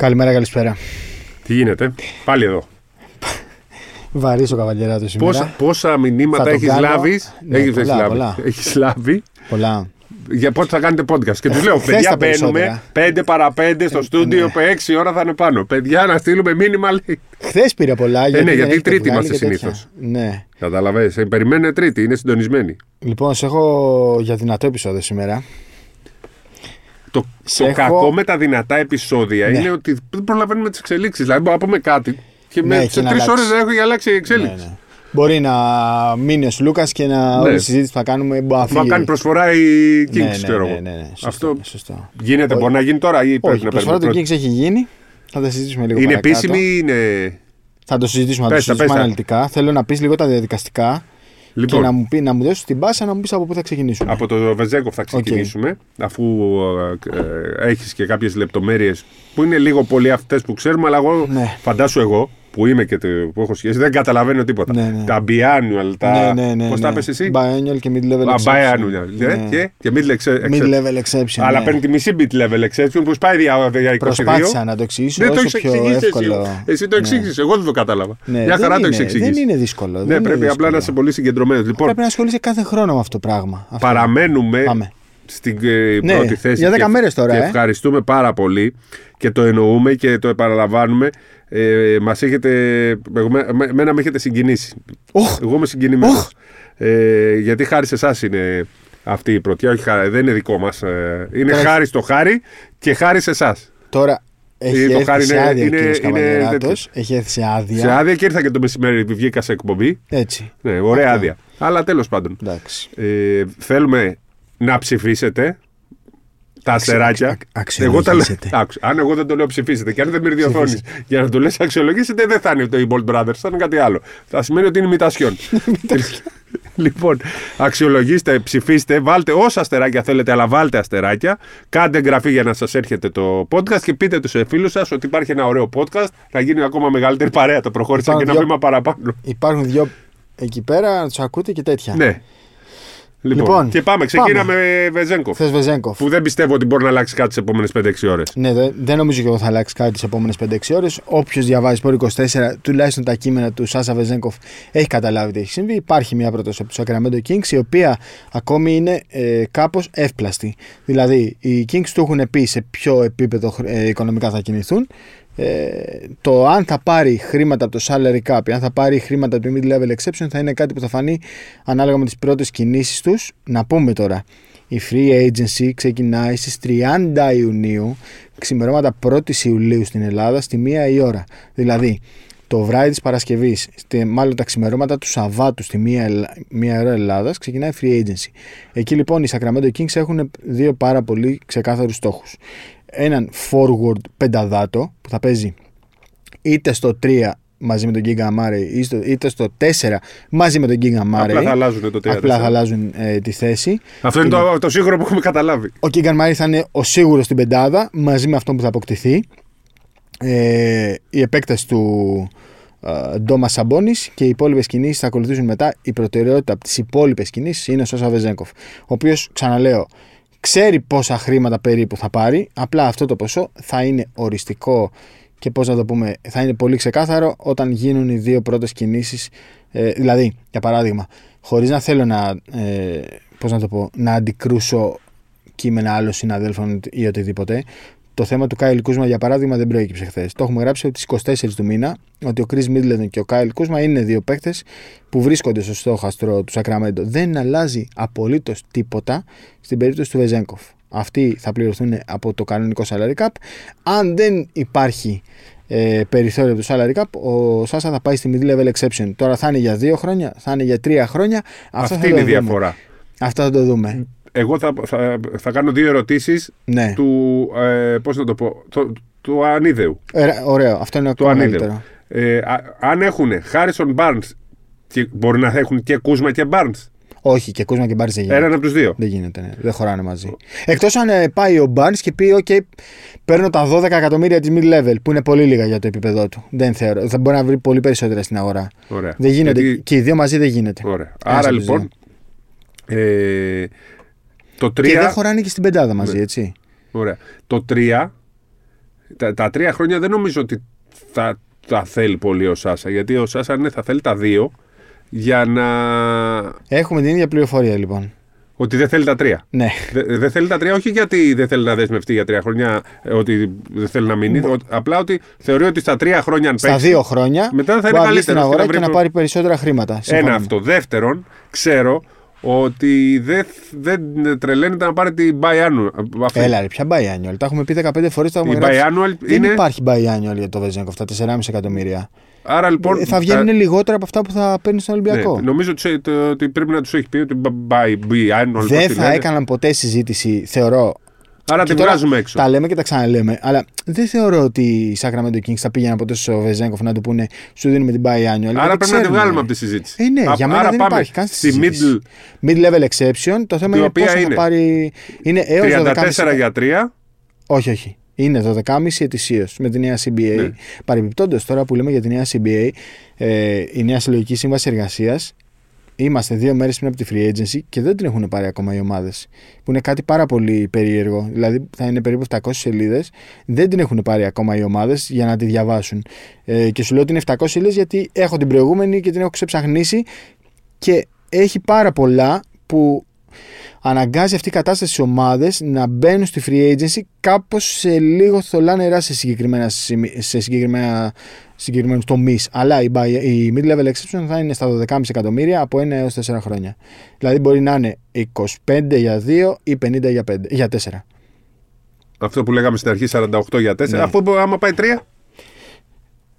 Καλημέρα, καλησπέρα. Τι γίνεται, πάλι εδώ. Βαρύς ο καβαλιέρα σήμερα. Πόσα, πόσα μηνύματα έχεις λάβεις; Ναι, έχεις, πολλά, λάβει. πολλά. Έχεις λάβει; Πολλά. για πότε θα κάνετε podcast; Και τους λέω, Χθες παιδιά, τα μπαίνουμε περισσότερα. 5 παρα 5 στο στούντιο, ναι. 6 ώρα θα είναι πάνω. Παιδιά, να στείλουμε μήνυμα. λέει. Χθες πήρε πολλά. Γιατί ναι, δεν γιατί έχετε Τρίτη βγάλει είμαστε και τέτοια. συνήθως. Ναι. Καταλαβαίνεις, ε, περιμένουν Τρίτη, είναι συντονισμένοι. Λοιπόν, σε έχω για δυνατό επεισόδιο σήμερα. Το, Σε το έχω- κακό με τα δυνατά επεισόδια Ναι. είναι ότι δεν προλαβαίνουμε τις εξελίξεις. Δηλαδή, μπορούμε να πούμε κάτι και Ναι, με, και σε να τρεις ώρες αλλάξει. δεν έχει αλλάξει η εξέλιξη. Ναι, ναι. Μπορεί να μείνει ο Λούκα και να Ναι. όλη η συζήτηση που θα κάνουμε μπορεί να Θα φύγει. κάνει προσφορά η Kings, ναι, ναι, ξέρω ναι, εγώ. ναι, ναι, σωστό, Αυτό σωστό. γίνεται, Όχι. μπορεί να γίνει τώρα ή πρέπει Όχι, η να προσφορά παίρνουμε του πρώτη. Kings έχει γίνει. Θα τα συζητήσουμε λίγο Είναι παρακάτω. επίσημη ή είναι. Θα το συζητήσουμε, θα το Πες τα, συζητήσουμε πες τα. αναλυτικά. Θέλω να πεις λίγο τα διαδικαστικά Λοιπόν, και να μου, πει, να μου δώσεις την πάσα να μου πεις από πού θα ξεκινήσουμε. από το Βεζέκοφ θα ξεκινήσουμε, αφού ε, έχεις και κάποιες λεπτομέρειες που είναι λίγο πολύ αυτές που ξέρουμε, αλλά εγώ Ναι. φαντάσου εγώ που είμαι και το, που έχω σχέση, δεν καταλαβαίνω τίποτα. Ναι, ναι. Τα biannual, τα. ναι, ναι, ναι, Πώς ναι. τα πες εσύ; Biannual και mid-level Α, exception. biannual. Ναι. ε, Και, και mid exception. Mid-level exception. Αλλά ναι. παίρνει τη μισή bit level exception που σπάει για, για 22. Προσπάθησα να το εξηγήσω Δεν το όσο έχεις πιο εξηγήσει εύκολο. εσύ. Εσύ το Ναι. εξήγησες. Εγώ δεν το κατάλαβα. Ναι, Μια δεν χαρά το είναι- έχεις εξηγήσει. Δεν είναι δύσκολο. δεν Ναι, είναι πρέπει απλά δύσκολο. να είσαι πολύ συγκεντρωμένος. Λοιπόν, Πρέπει να ασχολείσαι κάθε χρόνο με αυτό το πράγμα. Αυτό. παραμένουμε Πάμε. στην ε, Ναι, πρώτη θέση. για 10 και- μέρες τώρα, Και ε. ευχαριστούμε πάρα πολύ και το εννοούμε και το επαναλαμβάνουμε. Ε, μας έχετε, εγώ, με- με- εμένα με έχετε συγκινήσει. Οχ, Εγώ είμαι συγκινημένος. Ε, γιατί χάρη σε εσάς είναι αυτή η πρωτιά, όχι χάρη, δεν είναι δικό μας. είναι Τώρα- χάρη στο χάρη και χάρη σε εσάς. τώρα έχει Ε, το έρθει χάρη σε είναι- άδεια είναι- ο κύριος είναι Καβαλιεράτος. τέτοιος. Έχει έρθει σε άδεια. Σε άδεια και ήρθα και το μεσημέρι, βγήκα σε εκπομπή. Έτσι. Ναι, ωραία Αυτό. άδεια. Αλλά τέλος πάντων. Εντάξει. Ε, θέλουμε να ψηφίσετε τα αστεράκια. αξ- αξ- Εγώ τα λέω. αξιολογήσετε. Άκου, αν εγώ δεν το λέω ψηφίσετε και αν δεν μυρθεί οθόνη για να το λες αξιολογήσετε, δεν θα είναι το Bolt Brothers, θα είναι κάτι άλλο. Θα σημαίνει ότι είναι ημιτασιόν. λοιπόν, αξιολογήστε, ψηφίστε, βάλτε όσα αστεράκια θέλετε, αλλά βάλτε αστεράκια. Κάντε εγγραφή για να σας έρχεται το podcast και πείτε τους σε φίλους σας ότι υπάρχει ένα ωραίο podcast. Να γίνει ακόμα μεγαλύτερη παρέα. Το προχώρησα και Υπάρχουν ένα δύο- βήμα παραπάνω. Υπάρχουν δυο εκεί πέρα, να τους ακούτε και τέτοια. Ναι. Λοιπόν, Λοιπόν, και πάμε. Ξεκίναμε με Βεζέγκοφ. Θες Βεζέγκοφ. Που δεν πιστεύω ότι μπορεί να αλλάξει κάτι τις επόμενες 5-6 ώρες. Ναι, δεν, δεν νομίζω και εγώ θα αλλάξει κάτι τις επόμενες 5-6 ώρες. Όποιος διαβάζει πόρ 24, τουλάχιστον τα κείμενα του Σάσα Βεζέγκοφ, έχει καταλάβει τι έχει συμβεί. Υπάρχει μια πρόταση από τους Sacramento Kings, η οποία ακόμη είναι ε, κάπως εύπλαστη. Δηλαδή, οι Kings του έχουν πει σε ποιο επίπεδο ε, οικονομικά θα κινηθούν. Ε, το αν θα πάρει χρήματα από το salary cap, ή αν θα πάρει χρήματα από το mid-level exception, θα είναι κάτι που θα φανεί ανάλογα με τις πρώτες κινήσεις τους. Να πούμε τώρα, η free agency ξεκινάει στις 30 Ιουνίου, ξημερώματα 1η Ιουλίου στην Ελλάδα, στη 1 η ώρα. Δηλαδή, το βράδυ της Παρασκευής, στη- μάλλον τα ξημερώματα του Σαββάτου στη 1 Ελλά- 1 ώρα Ελλάδας, ξεκινάει free agency. Εκεί λοιπόν οι Sacramento Kings έχουν δύο πάρα πολύ ξεκάθαρους στόχους. Έναν forward πενταδάτο που θα παίζει είτε στο 3 μαζί με τον Giga Murray ή στο- είτε στο 4 μαζί με τον Giga Murray. Απλά θα αλλάζουν το 3. Απλά θα αλλάζουν ε, τη θέση. Αυτό είναι το, το σύγχρονο που έχουμε καταλάβει. Ο Κίγκαν Μάρι θα είναι ο σίγουρος στην πεντάδα μαζί με αυτό που θα αποκτηθεί. Ε, η επέκταση του ε, Ντόμα Σαμπόνη και οι υπόλοιπες κινήσεις θα ακολουθήσουν μετά. Η προτεραιότητα από τις υπόλοιπες κινήσεις είναι ο Σόσα Βεζέγκοφ. Ο οποίος, ξαναλέω, ξέρει πόσα χρήματα περίπου θα πάρει. Απλά αυτό το ποσό θα είναι οριστικό και πώς να το πούμε, θα είναι πολύ ξεκάθαρο όταν γίνουν οι δύο πρώτες κινήσεις. Ε, δηλαδή, για παράδειγμα, χωρίς να θέλω να, ε, πώς να το πω, να αντικρούσω κείμενα άλλων συναδέλφων ή οτιδήποτε. Το θέμα του Κάιλ Κούσμα, για παράδειγμα, δεν προέκυψε χθες. Το έχουμε γράψει από τις 24 του μήνα ότι ο Κρι Μίτλετον και ο Κάιλ Κούσμα είναι δύο παίκτες που βρίσκονται στο στόχαστρο του Σακραμέντο. Δεν αλλάζει απολύτως τίποτα στην περίπτωση του Βεζέγκοφ. Αυτοί θα πληρωθούν από το κανονικό salary cap. Αν δεν υπάρχει ε, περιθώριο από το salary cap, ο Σάσα θα πάει στη mid-level exception. Τώρα θα είναι για δύο χρόνια, θα είναι για τρία χρόνια. Αυτό Αυτή θα είναι το η δούμε. διαφορά. Αυτό θα το δούμε. Εγώ θα, θα, θα κάνω δύο ερωτήσεις Ναι. του. Ε, Πώς να το πω. Το, του ανίδεου. Ε, ωραίο. Αυτό είναι Του ακόμα ανίδεου. καλύτερο. Ε, α- αν έχουν Χάρισον Barnes και μπορεί να έχουν και Κούσμα και Barnes. Όχι, και Κούσμα και Μπάρι δεν γίνεται. Έναν από τους δύο. Δεν γίνεται, ναι. δεν χωράνε μαζί. Εκτός αν ε, πάει ο Μπάρν και πει: OK, παίρνω τα 12 εκατομμύρια της mid-level, που είναι πολύ λίγα για το επίπεδό του. Δεν θεωρώ. Θα μπορεί να βρει πολύ περισσότερα στην αγορά. Ωραία. Δεν γίνεται. Γιατί- Και οι δύο μαζί δεν γίνεται. Ωραία. Ένας Άρα από τους λοιπόν. Ε, το 3. Και δεν χωράνε και στην πεντάδα μαζί, Ναι. έτσι. Ωραία. Το 3 τα, τα τρία χρόνια δεν νομίζω ότι θα τα θέλει πολύ ο Σάσα. Γιατί ο Σάσα ναι, θα θέλει τα δύο για να. Έχουμε την ίδια πληροφορία λοιπόν. Ότι δεν θέλει τα τρία. Ναι. Δε- Δεν θέλει τα τρία, όχι γιατί δεν θέλει να δεσμευτεί για τρία χρόνια, ε, ότι δεν θέλει να μείνει. ο- Απλά ότι θεωρεί ότι στα τρία χρόνια, αν Στα παίξει. δύο χρόνια Μετά θα είναι μπορεί να βγει στην καλύτερος και αγορά να και βρει να προ- πάρει περισσότερα χρήματα. Ένα Συμφωνώ. αυτό. Δεύτερον, ξέρω ότι δεν, δεν τρελαίνεται να πάρει την biannual. αυτή. Έλα, ρε, ποια biannual; Τα έχουμε πει 15 φορές. Τα έχουμε Η γράψει. biannual Δεν είναι. υπάρχει biannual για το Βεζέγκοφ, τα 4,5 εκατομμύρια. Άρα λοιπόν. Ε, θα βγαίνουν λιγότερα από αυτά που θα παίρνει στον Ολυμπιακό. Ναι, νομίζω ότι, το- ότι πρέπει να τους έχει πει ότι by biannual. Δεν πώς τη θα λένε. έκαναν ποτέ συζήτηση, θεωρώ. Άρα Και τη τώρα βγάζουμε έξω. Τα λέμε και τα ξαναλέμε. Αλλά δεν θεωρώ ότι οι Sacramento Kings θα πήγαιναν ποτέ στο Βεζέγκοφ να του πούνε σου δίνουμε την biannual. γιατί Άρα πρέπει να τη ξέρουν. βγάλουμε από τη συζήτηση. Ε, ναι, Α- για μένα άρα δεν πάμε υπάρχει καν στη στη συζήτηση. middle Mid-level exception. Το θέμα Η είναι οποία πόσο είναι θα πάρει. Είναι έως 34 για 3. Όχι, όχι. Είναι 12,5 ετησίως με τη νέα CBA. Ναι. Παρεμπιπτόντως, τώρα που λέμε για τη νέα CBA, ε, η νέα συλλογική σύμβαση εργασίας, είμαστε δύο μέρες πριν από τη free agency και δεν την έχουν πάρει ακόμα οι ομάδες. Που είναι κάτι πάρα πολύ περίεργο. Δηλαδή θα είναι περίπου 700 σελίδες. Δεν την έχουν πάρει ακόμα οι ομάδες για να τη διαβάσουν. Ε, και σου λέω ότι είναι 700 σελίδες γιατί έχω την προηγούμενη και την έχω ξεψαχνίσει και έχει πάρα πολλά που αναγκάζει αυτή η κατάσταση τι ομάδες να μπαίνουν στη free agency κάπως σε λίγο θολά νερά σε συγκεκριμένα, σημεί- σε συγκεκριμένα συγκεκριμένους τομείς. Αλλά η, buy- η mid-level exception θα είναι στα 12,5 εκατομμύρια από 1 έως 4 χρόνια. Δηλαδή μπορεί να είναι 25 για 2 ή 50 για, 5, για 4. Αυτό που λέγαμε στην αρχή 48 για 4. Ναι. Αφού μπο- άμα πάει 3.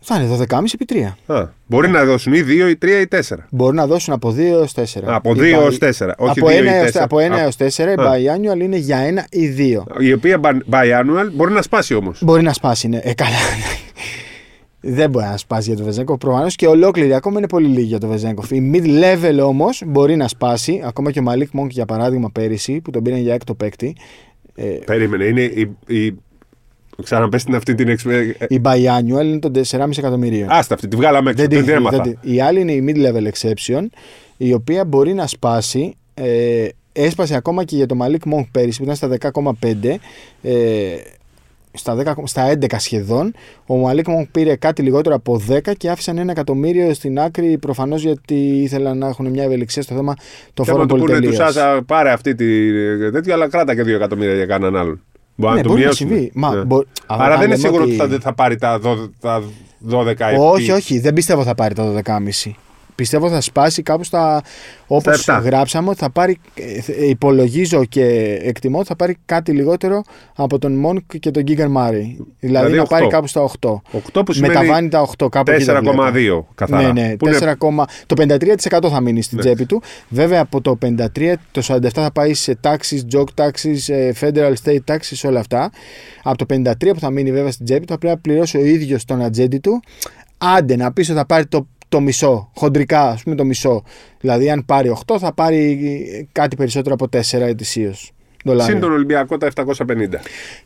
Θα είναι 12,5 επί 3. Α, μπορεί να δώσουν ή 2 ή 3 ή 4. Μπορούν να δώσουν από 2 έως 4. Από Η 2 buy- έως 4. Όχι από 2 ή 1 έως, 4. από 1 Α, έως 4 η Α. biannual είναι για 1 ή 2. Η οποία bi- biannual μπορεί να σπάσει όμως. Μπορεί να σπάσει, ναι. Ε, καλά. Δεν μπορεί να σπάσει για το Βεζέγκοφ προφανώς και ολόκληρη ακόμα είναι πολύ λίγη για το Βεζέγκοφ. Η mid-level όμως μπορεί να σπάσει. Ακόμα και ο Μαλίκ Μόγκ για παράδειγμα πέρυσι που τον πήραν για έκτο παίκτη. Ε, Περίμενε, είναι η. η... Ξαναπες την αυτή την εξ- ε, η biannual είναι των 4,5 εκατομμυρίων. Άστα αυτή, τη βγάλαμε έξω. δεν Δεν την, την έμαθα. δεν την- η άλλη είναι η mid-level exception, η οποία μπορεί να σπάσει. Ε, έσπασε ακόμα και για το Malik Monk πέρυσι που ήταν στα 10,5. Ε, στα, 10, στα 11 σχεδόν. Ο Malik Monk πήρε κάτι λιγότερο από 10 και άφησαν ένα εκατομμύριο στην άκρη προφανώς γιατί ήθελαν να έχουν μια ευελιξία στο θέμα των Θέλω να φόρων του πούνε τους πολυτελείας. Σάσα, πάρε αυτή τη τέτοια, αλλά κράτα και 2 εκατομμύρια για κανέναν άλλον. Μπορεί Ναι, να του μπορεί να μειώσουμε. συμβεί. Μα, Ναι. μπο- αλλά Άρα αν δεν είναι λέμε σίγουρο ότι- ότι θα, θα πάρει τα 12, τα 12 Όχι, επί- όχι, δεν πιστεύω θα πάρει τα 12,5. Πιστεύω θα σπάσει κάπου στα. Όπως Στα 7. γράψαμε, ότι θα πάρει. ε, Υπολογίζω και εκτιμώ ότι θα πάρει κάτι λιγότερο από τον Μόνκ και τον Γκίγκαν Μάρι. Δηλαδή, Δηλαδή να πάρει 8. κάπου στα 8. 8 που σημαίνει Μεταβάνει τα 8 κάπου εκεί. τα βλέπω. 4,2 καθαρά. Ναι, ναι, Που είναι- 4, το 53% θα μείνει στην Ναι. τσέπη του. Βέβαια από το 53% το 47% θα πάει σε taxes, joke taxes, ε, federal state taxes, όλα αυτά. Από το 53% που θα μείνει βέβαια στην τσέπη του θα πρέπει να πληρώσει ο ίδιος τον ατζέντη του. Άντε να πεις ότι θα πάρει το, το μισό, χοντρικά ας πούμε το μισό. Δηλαδή αν πάρει 8 θα πάρει ε, κάτι περισσότερο από 4 ετησίως. Συν τον Ολυμπιακό τα 750.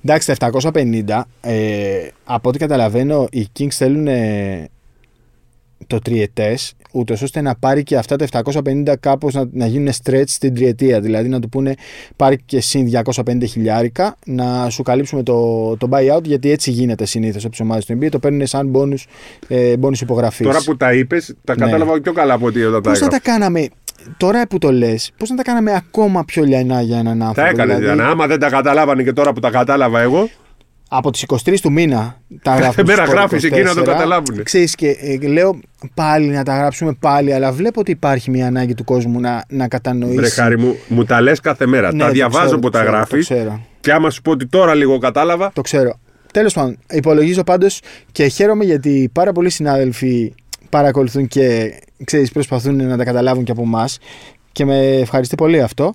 Εντάξει, τα 750, ε, από ό,τι καταλαβαίνω, οι Kings θέλουν ε, το τριετές, ούτως ώστε να πάρει και αυτά τα 750 κάπως να, να γίνουν stretch στην τριετία. Δηλαδή να του πούνε πάρει και συν 250 χιλιάρικα να σου καλύψουμε το, το buyout, γιατί έτσι γίνεται συνήθως από τις ομάδες του NBA. Το παίρνουν σαν bonus, ε, bonus υπογραφής. Τώρα που τα είπες, τα Ναι. κατάλαβα πιο καλά από ότι όταν τα Πώς θα έγραφα. τα κάναμε, τώρα που το λες, πώς να τα κάναμε ακόμα πιο λιανά για έναν άνθρωπο. Τα έκανες. δηλαδή, Δηλαδή... Άμα δεν τα κατάλαβανε και τώρα που τα κατάλαβα εγώ. Από τις 23 του μήνα τα γράφουμε. μέρα στους γράφεις εκεί να το 24. καταλάβουνε. Ξέρεις και ε, λέω πάλι να τα γράψουμε πάλι, αλλά βλέπω ότι υπάρχει μια ανάγκη του κόσμου να, να κατανοήσει. Βρε χάρη μου, μου τα λες κάθε μέρα. Ναι, τα το διαβάζω ξέρω, που το τα ξέρω, γράφεις. Το ξέρω. Και άμα σου πω ότι τώρα λίγο κατάλαβα. Το ξέρω. Τέλος πάντων, υπολογίζω πάντως και χαίρομαι γιατί πάρα πολλοί συνάδελφοι παρακολουθούν και ξέρεις, προσπαθούν να τα καταλάβουν και από εμάς και με ευχαριστεί πολύ αυτό.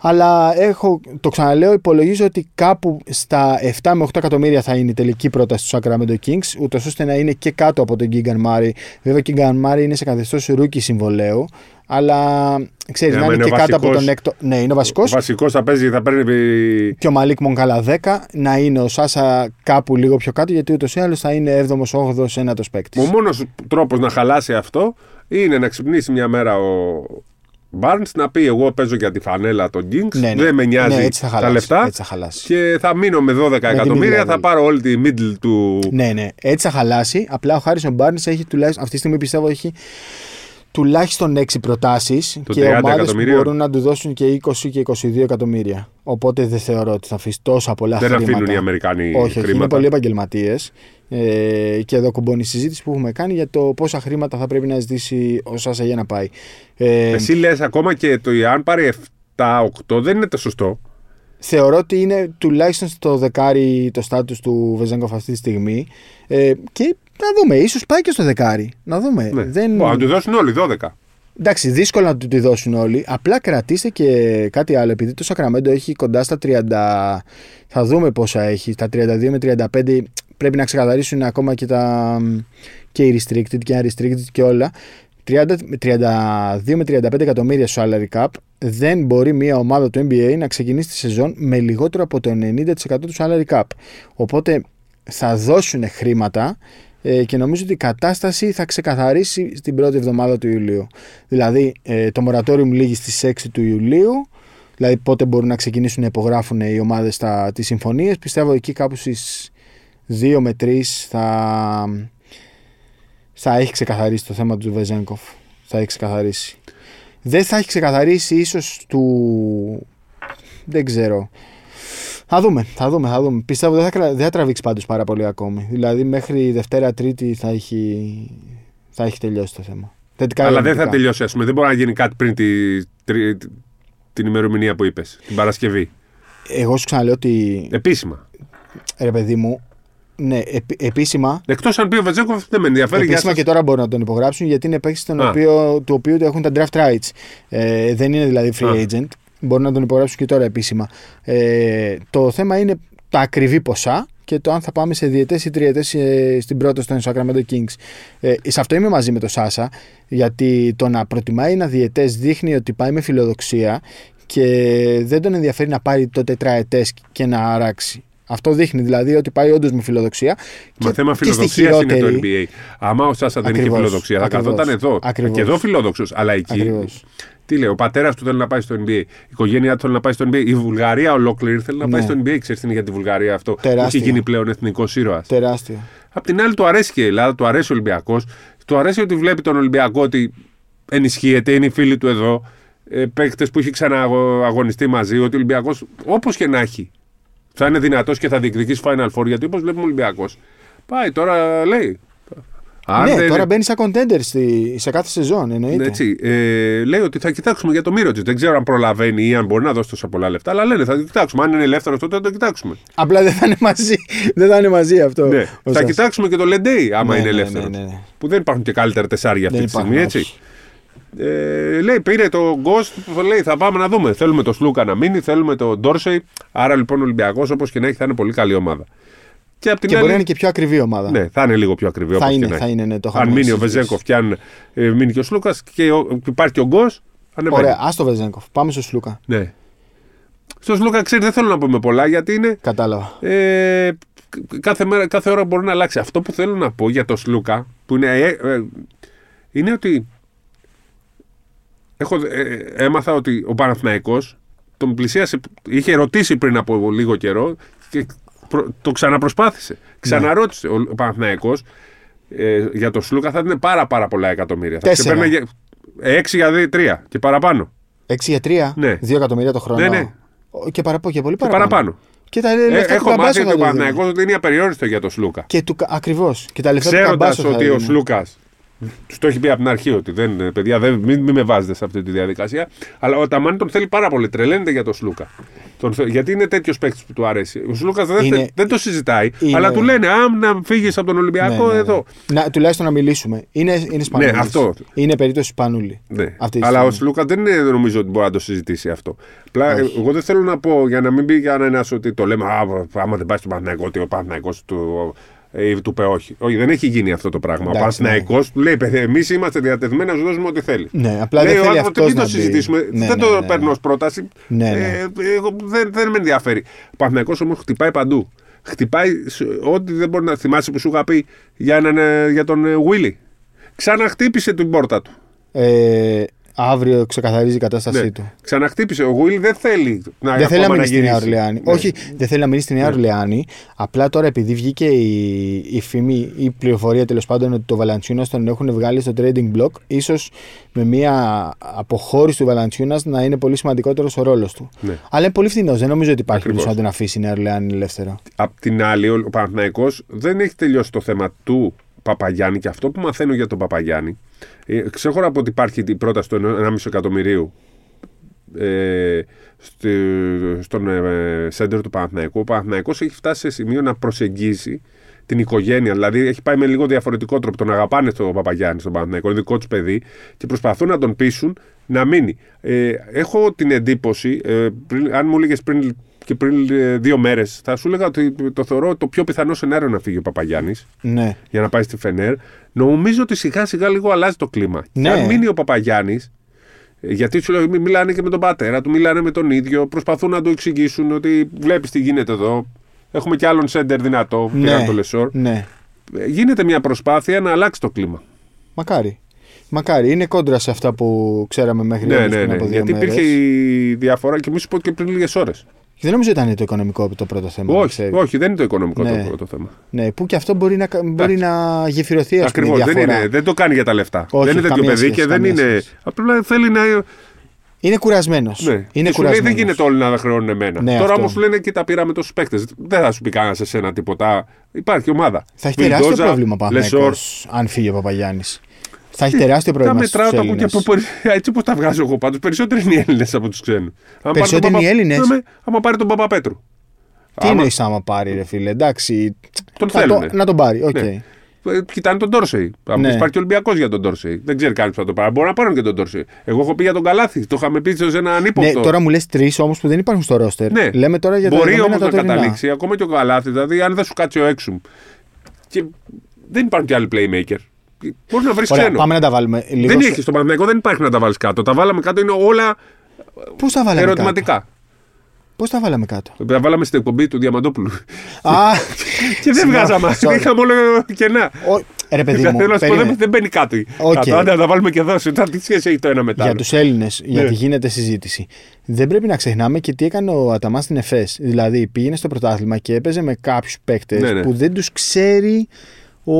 Αλλά έχω, το ξαναλέω, υπολογίζω ότι κάπου στα 7 με 8 εκατομμύρια θα είναι η τελική πρόταση του Sacramento Kings, ούτως ώστε να είναι και κάτω από τον Κίγκαν Μάρεϊ. Βέβαια, ο Κίγκαν Μάρεϊ είναι σε καθεστώς rookie συμβολαίου, αλλά ξέρεις Ναι, να άμα είναι είναι και κάτω από βασικός- τον έκτο. Ναι, είναι βασικός. Ο βασικός θα παίζει, θα παίρνει. Και ο Μαλίκ Μονκ άλλα 10, να είναι ο Σάσα κάπου λίγο πιο κάτω, γιατί ούτως ή άλλως θα είναι 7ο, 8ο, 9ο παίκτης. Ο μόνος τρόπος να χαλάσει αυτό είναι να ξυπνήσει μια μέρα ο Barnes να πει: Εγώ παίζω για τη φανέλα των Kings. Ναι, ναι. Δεν με νοιάζει Ναι, έτσι θα τα χαλάσει, λεφτά. έτσι θα χαλάσει. Και θα μείνω με 12 εκατομμύρια. δηλαδή. Θα πάρω όλη τη middle του. Ναι, ναι. Έτσι θα χαλάσει. Απλά ο Χάρισον Barnes έχει τουλάχιστον, αυτή τη στιγμή πιστεύω έχει τουλάχιστον 6 προτάσεις Το και 30 ομάδες που εκατομμυρίων. μπορούν να του δώσουν και 20 και 22 εκατομμύρια. Οπότε δεν θεωρώ ότι θα αφήσει τόσα πολλά Δεν χρήματα. αφήνουν οι Αμερικάνοι όχι, όχι, είναι χρήματα. πολύ επαγγελματίες. Ε, και εδώ κουμπώνει η συζήτηση που έχουμε κάνει για το πόσα χρήματα θα πρέπει να ζητήσει ο Σάσα για να πάει. Ε, Εσύ λες ακόμα και το αν πάρει 7-8 δεν είναι το σωστό. Θεωρώ ότι είναι τουλάχιστον στο δεκάρι το στάτους του Βεζέγκοφ αυτή τη στιγμή. Ε, και να δούμε, ίσως πάει και στο δεκάρι. Να δούμε. Ναι. Δεν... Μπορεί να του δώσουν όλοι 12. Εντάξει, δύσκολο να του τη δώσουν όλοι. Απλά κρατήστε και κάτι άλλο. Επειδή το Σακραμέντο έχει κοντά στα 30. Θα δούμε πόσα έχει. Στα 32 με 35 πρέπει να ξεκαθαρίσουν ακόμα και τα. και οι restricted και οι unrestricted και όλα. 30, με 32 με 35 εκατομμύρια στο salary cap δεν μπορεί μια ομάδα του NBA να ξεκινήσει τη σεζόν με λιγότερο από το 90% του salary cap. Οπότε θα δώσουν χρήματα ε, και νομίζω ότι η κατάσταση θα ξεκαθαρίσει στην πρώτη εβδομάδα του Ιουλίου. Δηλαδή ε, το moratorium λήγει στις 6 του Ιουλίου, δηλαδή πότε μπορούν να ξεκινήσουν να υπογράφουν οι ομάδες τα, τις συμφωνίες. Πιστεύω εκεί κάπου στις 2 με 3 θα, θα έχει ξεκαθαρίσει το θέμα του Βεζέγκοφ. Θα έχει ξεκαθαρίσει. Δεν θα έχει ξεκαθαρίσει ίσως του... Δεν ξέρω. Θα δούμε, θα δούμε, θα δούμε. Πιστεύω δεν θα, κρα- δεν θα τραβήξει πάντως πάρα πολύ ακόμη. Δηλαδή μέχρι Δευτέρα Τρίτη θα έχει, θα έχει τελειώσει το θέμα. Θετικά ή Αλλά δεν θα αρνητικά. τελειώσει, ας πούμε. Δεν μπορεί να γίνει κάτι πριν τη, τρι- την ημερομηνία που είπες, την Παρασκευή. Εγώ σου ξαναλέω ότι, Επίσημα. ρε παιδί μου, ναι, επ- επίσημα, Εκτός αν πει ο Βετζέκοφ, δεν με ενδιαφέρει. γεια επίσημα σας. και τώρα μπορούν να τον υπογράψουν γιατί είναι παίκτης τον Α. οποίο, του οποίου έχουν τα draft rights. Ε, δεν είναι δηλαδή free Α. agent. Μπορούν να τον υπογράψουν και τώρα επίσημα. Ε, το θέμα είναι τα ακριβή ποσά και το αν θα πάμε σε διετές ή τριετές ε, στην πρόταση των Sacramento Kings. Ε, σε αυτό είμαι μαζί με τον Σάσα, γιατί το να προτιμάει ένα διετές δείχνει ότι πάει με φιλοδοξία και δεν τον ενδιαφέρει να πάρει το τετραετές και να αράξει. Αυτό δείχνει δηλαδή ότι πάει όντως με φιλοδοξία. Μα και- θέμα και στη φιλοδοξίας είναι το χειρότερη- NBA. Άμα ο Σάσα δεν είχε Ακριβώς, φιλοδοξία, θα ακριβώς, καθόταν εδώ. ακριβώς. Και εδώ φιλόδοξος. Αλλά εκεί. Ακριβώς. Τι λέει, ο πατέρας του θέλει να πάει στο NBA. Η οικογένειά του θέλει να πάει στο NBA. Η Βουλγαρία ολόκληρη θέλει να Ναι. πάει στο NBA. Ξέρεις τι είναι για τη Βουλγαρία αυτό; Που Τεράστιο. έχει γίνει πλέον εθνικός ήρωας; Τεράστιο. Απ' την άλλη, του αρέσει και η Ελλάδα, του αρέσει ο Ολυμπιακός. Του αρέσει ότι βλέπει τον Ολυμπιακό ότι ενισχύεται, είναι οι φίλοι του εδώ. Ε, Παίκτες που έχει ξανααγωνιστεί μαζί. Ότι ο Ολυμπιακός, όπως και να έχει, θα είναι δυνατός και θα διεκδικήσει Final Four. Γιατί όπως βλέπουμε ο Ολυμπιακός, πάει τώρα λέει. Αν ναι, δεν- τώρα μπαίνει σαν contender στη, σε κάθε σεζόν, εννοείται. έτσι, ε, λέει ότι θα κοιτάξουμε για το μύρο τη. Δεν ξέρω αν προλαβαίνει ή αν μπορεί να δώσει τόσα πολλά λεφτά. Αλλά λένε θα το κοιτάξουμε. Αν είναι ελεύθερος, τότε θα το κοιτάξουμε. Απλά δεν θα είναι μαζί, δεν θα είναι μαζί αυτό. Ναι. ο Θα Σάς. κοιτάξουμε και το Λεντέι, άμα Ναι, είναι ναι, ελεύθερος. ναι, ναι, ναι. Που δεν υπάρχουν και καλύτερα τεσσάρια αυτή Δεν τη υπάρχουν, στιγμή, έτσι. Όχι. Ε, λέει, πήρε το Ghost, λέει, θα πάμε να δούμε. Θέλουμε το Σλούκα να μείνει, θέλουμε το Ντόρσεϊ. Άρα λοιπόν ο Ολυμπιακός, όπως και να έχει, θα είναι πολύ καλή ομάδα. Και απ' την Και άλλη. μπορεί να είναι και πιο ακριβή ομάδα. Ναι, θα είναι λίγο πιο ακριβή. Θα όπως είναι, και να θα έχει. είναι, ναι, το Αν είχαμε μείνει ο συζητήσει. Βεζέκοφ και αν ε, μείνει και ο Σλούκα και ο, υπάρχει και ο Γκος, ανεβαίνει. Ωραία, άστο Βεζέγκοφ. Πάμε στο Σλούκα. Ναι. Στο Σλούκα, ξέρεις, δεν θέλω να πούμε πολλά γιατί είναι. Κατάλαβα. Ε, κάθε, μέρα, κάθε ώρα μπορεί να αλλάξει. Αυτό που θέλω να πω για το Σλούκα που είναι, ε, ε, είναι ότι έχω, ε, έμαθα ότι ο Παναθηναϊκός τον πλησίασε, είχε ρωτήσει πριν από λίγο καιρό και προ- το ξαναπροσπάθησε. Ξαναρώτησε ο, ο Παναθηναϊκός ε, για το Σλούκα θα είναι πάρα πάρα πολλά εκατομμύρια. Θα Τέσσερα. ξεπέρναγε 6 για 3 και παραπάνω. 6 για 3, Ναι. 2 εκατομμύρια το χρόνο. Ναι, ναι. Ο- Και, παραπάνω, και πολύ Και παραπάνω. παραπάνω. Και τα Ε, λεφτά του έχω Καμπάσο μάθει θα ότι ο του δίνει. Παναθηναϊκός ότι είναι απεριόριστο για το Σλούκα. Και του, ακριβώς. Και τα λεφτά του Ξέροντας Καμπάσο θα ότι ο δίνει. Σλούκας. Του το έχει πει από την αρχή ότι δεν, ε, παιδιά, δεν, μην, μην με βάζετε σε αυτή τη διαδικασία. Αλλά ο Ταμάνι τον θέλει πάρα πολύ. Τρελαίνεται για τον Σλούκα. Τον, θε- γιατί είναι τέτοιος παίκτης που του αρέσει. Ο Σλούκας δεν, Είναι- θε- δεν το συζητάει, είναι- αλλά του λένε Α, να φύγεις από τον Ναι, Ολυμπιακό ναι, ναι. εδώ. Να, τουλάχιστον να μιλήσουμε. Είναι, είναι Σπανούλης. Ναι, αυτό. Είναι περίπτωση Σπανούλη. Ναι. Αυτή τη Αλλά ο στιγμή. Σλούκα δεν είναι, νομίζω ότι μπορεί να το συζητήσει αυτό. Απλά ε, Όχι. εγώ δεν θέλω να πω για να μην πει κανένας ότι το λέμε Α, άμα δεν πάει στον Παναθηναϊκό, ότι ο Παναθηναϊκό του, ε, του είπε όχι. Όχι, δεν έχει γίνει αυτό το πράγμα. ο Εντάξει, Παναθηναϊκός του λέει: Εμείς είμαστε διατεθειμένοι να σου δώσουμε ό,τι θέλει. Ναι, απλά λέει δεν ο θέλει άνθρωπος, αυτός μην το να μπει. συζητήσουμε; Ναι, δεν ναι, το ναι, παίρνω ναι. ως πρόταση. Ναι, ναι. Ε, εγώ, δεν, δεν με ενδιαφέρει. Ο Παναθηναϊκός όμως χτυπάει παντού. Χτυπάει σε ό,τι δεν μπορεί να θυμάσαι που σου είχα πει για, έναν, ε, για τον ε, Willy. Ξαναχτύπησε την πόρτα του. Ε, Αύριο ξεκαθαρίζει η κατάστασή Ναι. του. Ξαναχτύπησε. Ο Will δεν θέλει να, Δεν θέλει να ακόμα μείνει στη Νέα γυρίσει. Ορλεάνη. Ναι. Όχι, δεν θέλει να μείνει στη Νέα Ναι. Ορλεάνη. Απλά τώρα επειδή βγήκε η, η φήμη ή η πληροφορία τέλος πάντων ότι το Βαλαντσιούνας τον έχουν βγάλει στο trading block, ίσως με μια αποχώρηση του Βαλαντσιούνας να είναι πολύ σημαντικότερος ο ρόλος του. Ναι. Αλλά είναι πολύ φθηνός. Δεν νομίζω ότι υπάρχει Ακριβώς. περίπτωση να τον αφήσει η Νέα Ορλεάνη ελεύθερο. Απ' την άλλη, ο Παναθηναϊκός δεν έχει τελειώσει το θέμα του Παπαγιάννη και αυτό που μαθαίνω για τον Παπαγιάννη, ε, ξέχωρα από ότι υπάρχει η πρόταση του 1,5 εκατομμυρίου ε, στη, στον ε, σέντερ του Παναθηναϊκού, ο Παναθηναϊκός έχει φτάσει σε σημείο να προσεγγίσει την οικογένεια. Δηλαδή έχει πάει με λίγο διαφορετικό τρόπο. Τον αγαπάνε στον Παπαγιάννη, στον Παναθηναϊκό, είναι δικό τους παιδί και προσπαθούν να τον πείσουν να μείνει. Ε, έχω την εντύπωση, ε, πριν, αν μου έλεγε πριν και πριν ε, δύο μέρες, θα σου έλεγα ότι το θεωρώ το πιο πιθανό σενάριο να φύγει ο Παπαγιάννης Ναι. για να πάει στη Φενέρ. Νομίζω ότι σιγά σιγά λίγο αλλάζει το κλίμα. Ναι. Και αν μείνει ο Παπαγιάννης, γιατί σου λέω, μι- μιλάνε και με τον πατέρα του, μιλάνε με τον ίδιο, προσπαθούν να του εξηγήσουν ότι βλέπεις τι γίνεται εδώ. Έχουμε κι άλλον σέντερ δυνατό, Ναι. πήραν το Λεσόρ. ναι. Ε, Γίνεται μια προσπάθεια να αλλάξει το κλίμα. Μακάρι. Μακάρι. Είναι κόντρα σε αυτά που ξέραμε μέχρι Ναι, ναι, ναι, πριν ναι. από δύο Γιατί μέρες. υπήρχε η διαφορά και μη σου πω και πριν λίγες ώρες. Δεν νομίζω ότι ήταν το οικονομικό το πρώτο θέμα. να Όχι, ξέρεις. όχι, δεν είναι το οικονομικό Ναι. το πρώτο θέμα. Ναι, που και αυτό μπορεί να, μπορεί να γεφυρωθεί ας πούμε, η Ακριβώς. Δεν, διαφορά. είναι, δεν το κάνει για τα λεφτά. Όχι, δεν είναι τέτοιο καμία παιδί σχέση, και δεν καμία είναι. σχέση. Απλά θέλει να. Είναι κουρασμένος. Ναι. Είναι και σου λέει κουρασμένος. δεν γίνεται όλοι να χρεώνουν εμένα. Ναι, Τώρα αυτό. όμως σου λένε και τα πήραμε τόσους παίκτες. Δεν θα σου πει κανένας σε σένα τίποτα. Υπάρχει ομάδα. Θα έχει τεράστιο Βιλντόζα, πρόβλημα ο Λεσόρ. Παναθηναϊκός αν φύγει ο Παπαγιάννης. Θα έχει τεράστιο Τα πρόβλημα. στους μετράω τα Έλληνες. κουκιά που μπορεί- Έτσι όπως τα βγάζω εγώ πάντως. Περισσότεροι είναι οι Έλληνες από τους ξένους. Αν πάρει Περισσότεροι τον είναι οι Παπα- Έλληνες; Ναι, με- άμα πάρει τον Παπαπέτρου. Τι Άμα- εννοείς άμα πάρει, ρε φίλε. Εντάξει. Τον να, θέλουνε. το, να τον πάρει. Οκ. Ναι. Ε, Κοιτάνε τον Ντόρσεϊ. Αν Ναι. ναι. υπάρχει και Ολυμπιακός για τον Ντόρσεϊ. Δεν ξέρει κανείς πού θα το πάρει. Μπορεί να πάρουν και τον Ντόρσεϊ. Εγώ έχω πει για τον Καλάθη. Το είχαμε πει σε ένα ανύποπτο. Ναι, τώρα μου λες τρεις όμως που δεν υπάρχουν στο ρόστερ. Ναι. Λέμε τώρα για τα Μπορεί δεδομένα όμως τα να τωρινά. καταλήξει ακόμα και ο Καλάθης. Δηλαδή, αν δεν σου κάτσει ο Έξουμ. Και δεν υπάρχουν και άλλοι playmaker. Μπορεί να βρεις Ωραία, ξένο; πάμε να τα βάλουμε λίγο. δεν στο- έχεις. Στο Παναθηναϊκό δεν υπάρχει να τα βάλεις κάτω. Τα βάλαμε κάτω είναι όλα Πώς τα βάλαμε κάτω; ερωτηματικά. Πώς τα βάλαμε κάτω; Τα βάλαμε στην εκπομπή του Διαμαντόπουλου. Α, και δεν Συγγνώμη, βγάζαμε. sorry. Είχαμε όλο κενά. ο- ρε παιδί μου. Θέλω να σου πω, περίμενε. δεν, δεν μπαίνει κάτω. Οκ. Κάτω, άντε να τα βάλουμε και εδώ. Σου τι σχέση έχει το ένα μετά. για τους Έλληνες, γιατί Ναι. γίνεται συζήτηση. Δεν πρέπει να ξεχνάμε και τι έκανε ο Αταμάν στην Εφές. Δηλαδή πήγαινε στο πρωτάθλημα και έπαιζε με κάποιους παίκτες Ναι, ναι. που δεν τους ξέρει ο...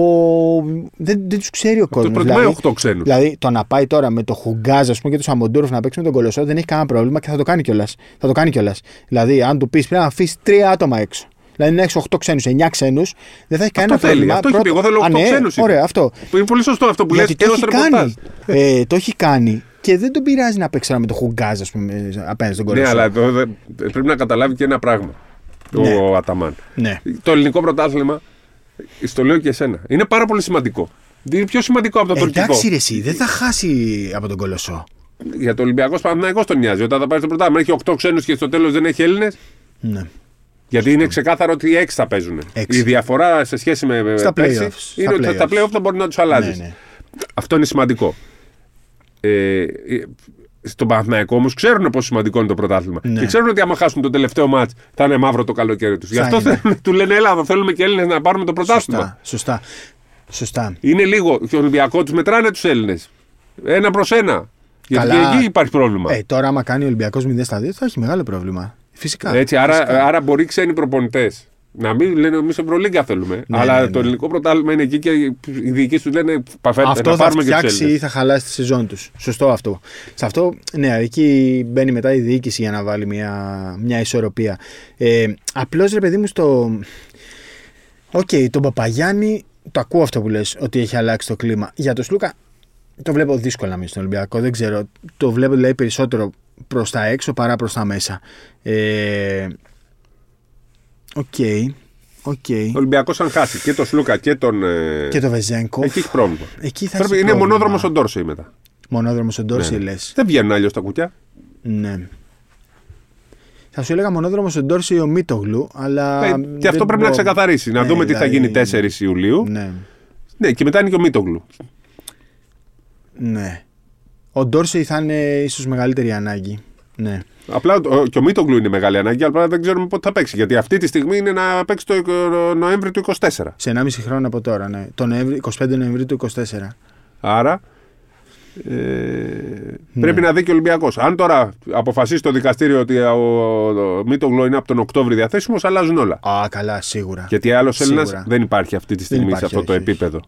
δεν, δεν τους ξέρει ο κόσμος. προτιμάει 8 ξένους. Δηλαδή το να πάει τώρα με το Χουγκάζ ας πούμε, και τους Σαμοντούροφ να παίξει με τον Κολοσσό δεν έχει κανένα πρόβλημα και θα το κάνει κιόλας. Θα το κάνει κιόλας. Δηλαδή, αν του πεις πρέπει να αφήσεις τρία άτομα έξω. Δηλαδή να έχεις 8 ξένους, 9 ξένους, δεν θα έχει κανένα θέλει, πρόβλημα. αυτό έχει πει, εγώ θέλω Α, 8 ναι, ξένους, είπε. Ωραία, αυτό. Που είναι πολύ σωστό αυτό που λες Γιατί και το εδώ έχει στο ρεπορτάζ. κάνει. Ε, το έχει κάνει και δεν τον πειράζει να παίξει τώρα με το Χουγκάζ, ας πούμε, απέναντι στον Ναι, Κολοσσό. αλλά εδώ δεν- πρέπει να καταλάβει και ένα πράγμα. Ναι. Ο Αταμάν. Ναι. Το ελληνικό πρωτάθλημα, στο λέω και εσένα, είναι πάρα πολύ σημαντικό. Είναι πιο σημαντικό από το τουρκικό. Εντάξει, ρε, εσύ, δεν θα χάσει από τον Κολοσσό. Για το Ολυμπιακός Παναθηναϊκός τον νοιάζει. Όταν θα πάρει το πρωτάθλημα, έχει 8 ξένους και στο τέλος δεν έχει Έλληνες. Ναι. Γιατί είναι ξεκάθαρο ότι οι 6 θα παίζουν. Έξι. Η διαφορά σε σχέση με Στα πέρσι playoffs, είναι στα ότι τα playoffs. playoff θα μπορεί να τους αλλάζεις. Ναι, ναι. Αυτό είναι σημαντικό. Ε, ε, στον Παναθηναϊκό όμως ξέρουν πόσο σημαντικό είναι το πρωτάθλημα. Ναι. Και ξέρουν ότι άμα χάσουν το τελευταίο μάτς θα είναι μαύρο το καλοκαίρι τους. Γι' Θα αυτό είναι. θέλουν- του λένε Ελλάδα, θέλουμε και Έλληνες να πάρουμε το πρωτάθλημα. Σωστά. Σωστά. Σωστά. Είναι λίγο. Και ο Ολυμπιακός τους μετράνε τους Έλληνες. Ένα προς ένα. Γιατί Καλά. και εκεί υπάρχει πρόβλημα. Ε, τώρα, άμα κάνει ο Ολυμπιακός 0 στα 2, θα έχει μεγάλο πρόβλημα. Φυσικά. Έτσι, άρα, Φυσικά. άρα μπορεί ξένοι προπονητές να μην λένε εμείς Ευρωλίγκα θέλουμε. Ναι, αλλά ναι, το ναι. ελληνικό πρωτάθλημα είναι εκεί και οι διοικοί του λένε παφέτε Αυτό να θα πάρουμε και τους φτιάξει ή Έλληνες. θα χαλάσει τη σεζόν τους. Σωστό αυτό. Σε αυτό, ναι, εκεί μπαίνει μετά η διοίκηση για να βάλει μια, μια ισορροπία. Ε, Απλώς ρε παιδί μου στο. Οκ, τον Παπαγιάννη, το ακούω αυτό που λες, ότι έχει αλλάξει το κλίμα. Για τον Σλούκα, το βλέπω δύσκολα να μείνει στον Ολυμπιακό. Δεν ξέρω. Το βλέπω δηλαδή περισσότερο προς τα έξω παρά προς τα μέσα. Ε, OK. OK. Ο Ολυμπιακός, αν χάσει και τον Σλούκα και τον. ε, Και το Βεζένκοφ. Εκεί έχει πρόβλημα. Εκεί θα Πρέπει, έχει είναι πρόβλημα. μονόδρομος ο Ντόρσεϊ μετά. Μονόδρομος ο Ντόρσεϊ, Ναι. λες. Δεν βγαίνουν αλλιώς τα κουκιά. Ναι. Θα σου έλεγα μονόδρομος ο Ντόρση ή ο Μίτογλου, αλλά. Ε, δεν και αυτό πρέπει να μπορώ- ξεκαθαρίσει. Να Ναι, δούμε τι θα δηλαδή- γίνει 4 Ιουλίου. Ναι. Ναι, και μετά είναι και ο Μίτογλου. ναι. Ο Ντόρση θα είναι ίσως μεγαλύτερη ανάγκη. Ναι. Απλά ο- και ο Μίτογλου είναι μεγάλη ανάγκη, αλλά δεν ξέρουμε πότε θα παίξει. Γιατί αυτή τη στιγμή είναι να παίξει το ε, Νοέμβρη του 24. Σε 1,5 χρόνο από τώρα, ναι. Το Νοέμβρη, 25 Νοεμβρίου του 24. Άρα Ε, Πρέπει να δει και ο Ολυμπιακός. Αν τώρα αποφασίσει το δικαστήριο ότι ο, ο, Μίτογλου είναι από τον Οκτώβρη διαθέσιμος, αλλάζουν όλα. Α, καλά, σίγουρα. Γιατί άλλος Σίγουρα. Έλληνα δεν υπάρχει αυτή τη στιγμή υπάρχει, σε αυτό το όχι, όχι. επίπεδο.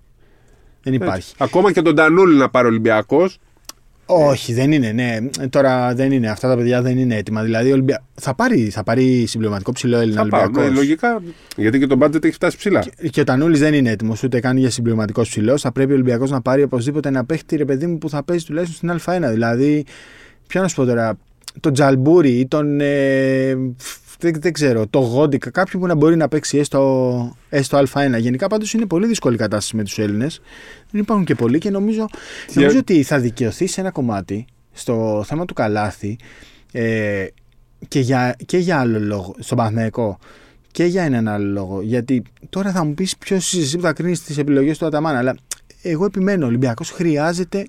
Δεν υπάρχει. Ακόμα και τον Τανούλη να πάρει ο Ολυμπιακός. Όχι, δεν είναι. Ναι. Τώρα δεν είναι. Αυτά τα παιδιά δεν είναι έτοιμα. Δηλαδή ο Ολυμπια... θα, πάρει, θα πάρει συμπληρωματικό ψηλό Έλληνα Θα πάω. Ολυμπιακός. Ναι, λογικά. Γιατί και το μπάτζετ έχει φτάσει ψηλά. Και ο Τανούλης δεν είναι έτοιμος ούτε καν για συμπληρωματικός ψηλός. Θα πρέπει ο Ολυμπιακός να πάρει οπωσδήποτε ένα παίχτη ρε παιδί μου που θα παίζει τουλάχιστον στην Α1. Δηλαδή, ποιο να σου πω τώρα, τον Τζαλμπούρι ή τον. Ε, δεν, δεν ξέρω, το Γόντικα, κάποιον που να μπορεί να παίξει έστω, έστω Α1. Γενικά πάντως είναι πολύ δύσκολη η κατάσταση με τους Έλληνες. Δεν υπάρχουν και πολλοί και νομίζω, Και- νομίζω ότι θα δικαιωθεί σε ένα κομμάτι στο θέμα του Καλάθι ε, και, για, και για άλλο λόγο, στον Παναθηναϊκό και για έναν άλλο λόγο. Γιατί τώρα θα μου πεις ποιος είσαι εσύ που θα κρίνεις τις επιλογές του Αταμάν. Αλλά εγώ επιμένω, ο Ολυμπιακός χρειάζεται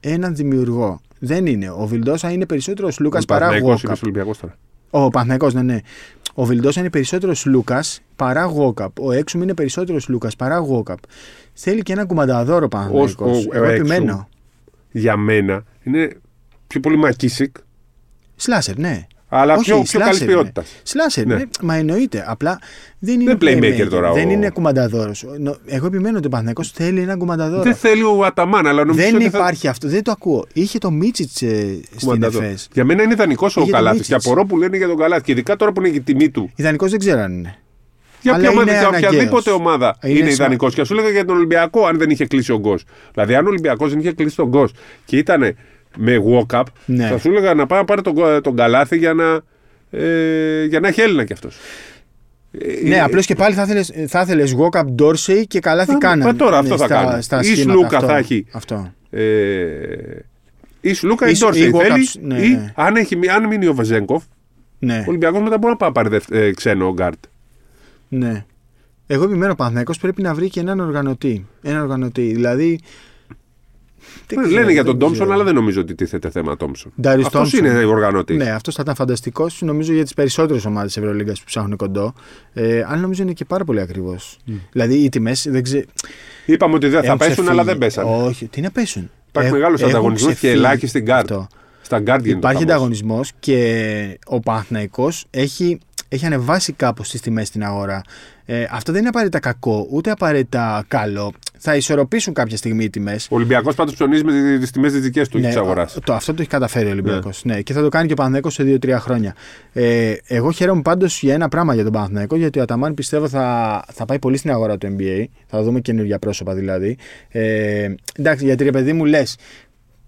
έναν δημιουργό. Δεν είναι. Ο Βιλντόσα είναι περισσότερος Λούκας παρά Παναθηναϊκός Γόκαπ. είναι Ολυμπιακό τώρα. Ο Παναθυναϊκό, ναι, ναι. Ο Βιλντόσα είναι περισσότερος Λούκας παρά Γόκαπ. Ο Έξουμ είναι περισσότερος Λούκας παρά Γόκαπ. Θέλει και έναν κουμανταδόρο Παναθυναϊκό. Ως- ο- ο Εγώ Έξουμ. επιμένω. Για μένα είναι πιο πολύ Μακίσικ, Σλάσερ, ναι. Αλλά Όχι, πιο, πιο σλάσερ καλή είναι. ποιότητα. Σλάσερ, Ναι. ναι. μα εννοείται. Απλά δεν είναι. playmaker τώρα ο- Δεν είναι κουμανταδόρος. Εγώ επιμένω ότι ο Παναθυναϊκό θέλει έναν κουμανταδόρο. Δεν θέλει ο Αταμάν, αλλά νομίζω Δεν ότι θα- υπάρχει αυτό, δεν το ακούω. Είχε το Μίτσιτς ε, στην κουμανταδόρος. ΕΦΕΣ. Για μένα είναι ιδανικός ο Είχε το Καλάθι. Και Μίτσιτς. απορώ που λένε για τον Καλάθι. Και ειδικά τώρα που είναι και η τιμή του. Ιδανικός δεν ξέρω αν είναι. Για, Αλλά ποια ομάδα, είναι για αναγκαίος. οποιαδήποτε ομάδα Είναι είναι, σημα- ιδανικός. Και α σου λέγα για τον Ολυμπιακό, αν δεν είχε κλείσει ο Γκος. Δηλαδή, αν ο Ολυμπιακός δεν είχε κλείσει τον Γκος και ήταν με Walkup, Ναι. θα σου έλεγα να πάει να πάρει τον, τον Καλάθη για να, ε, για να έχει Έλληνα κι αυτός. Ναι, απλώς και πάλι θα ήθελες, θα ήθελες Walkup Dorsey και καλά τι Α, κάνανε. μα τώρα αυτό θα στα, κάνει. Στα Ή σχήματα, Σλούκα αυτό, θα έχει. Αυτό. Ε, ή Σλούκα ή Ή- Ντόρσεϊ ή θέλει. Walkup, ναι, ή ναι. αν, έχει, μει- αν μείνει ο Βεζένκοφ, Ναι, ο Ολυμπιακός μετά μπορεί να πάει να πάρει δευ- ε, ξένο γκάρτ. ναι. Εγώ επιμένω ο Παναθηναϊκός πρέπει να βρει και έναν οργανωτή. Έναν οργανωτή. Δηλαδή. Δεν ξέρω, Ε, Λένε για δεν τον Τόμψον, ξέρω. αλλά δεν νομίζω ότι τίθεται θέμα Τόμψον. Ντάριους Αυτός Τόμψον. είναι οργανωτής. Ναι, αυτός θα ήταν φανταστικός νομίζω για τις περισσότερες ομάδες της Ευρωλίγκας που ψάχνουν κοντό. Ε, αλλά νομίζω είναι και πάρα πολύ ακριβός. Δηλαδή οι τιμές δεν ξέρω. Είπαμε ότι δεν θα έχουν πέσουν, ξεφύγει. αλλά δεν πέσανε. Όχι, τι να πέσουν; Υπάρχει Ε, μεγάλο έχουν ανταγωνισμό και ξεφύγει ελάχιστη γκάρτ. αυτό. Στα γκάρτ γίνεται. Υπάρχει χαμός. ανταγωνισμός και ο Παναθηναϊκός έχει, έχει ανεβάσει κάπως τις τιμές στην αγορά. Ε, αυτό δεν είναι απαραίτητα κακό, ούτε απαραίτητα καλό. Θα ισορροπήσουν κάποια στιγμή οι τιμές. Ο Ολυμπιακός πάντως ψωνίζει με τις τιμές τη δική του Ναι, της αγοράς. το, αυτό το έχει καταφέρει ο Ολυμπιακός. Ναι. και θα το κάνει και ο Παναθηναϊκός σε 2-3 χρόνια. Ε, εγώ χαίρομαι πάντως για ένα πράγμα για τον Παναθηναϊκό, γιατί ο Αταμάν πιστεύω θα, θα πάει πολύ στην αγορά του NBA. Θα δούμε καινούργια πρόσωπα δηλαδή. Ε, εντάξει, γιατί ρε παιδί μου λες,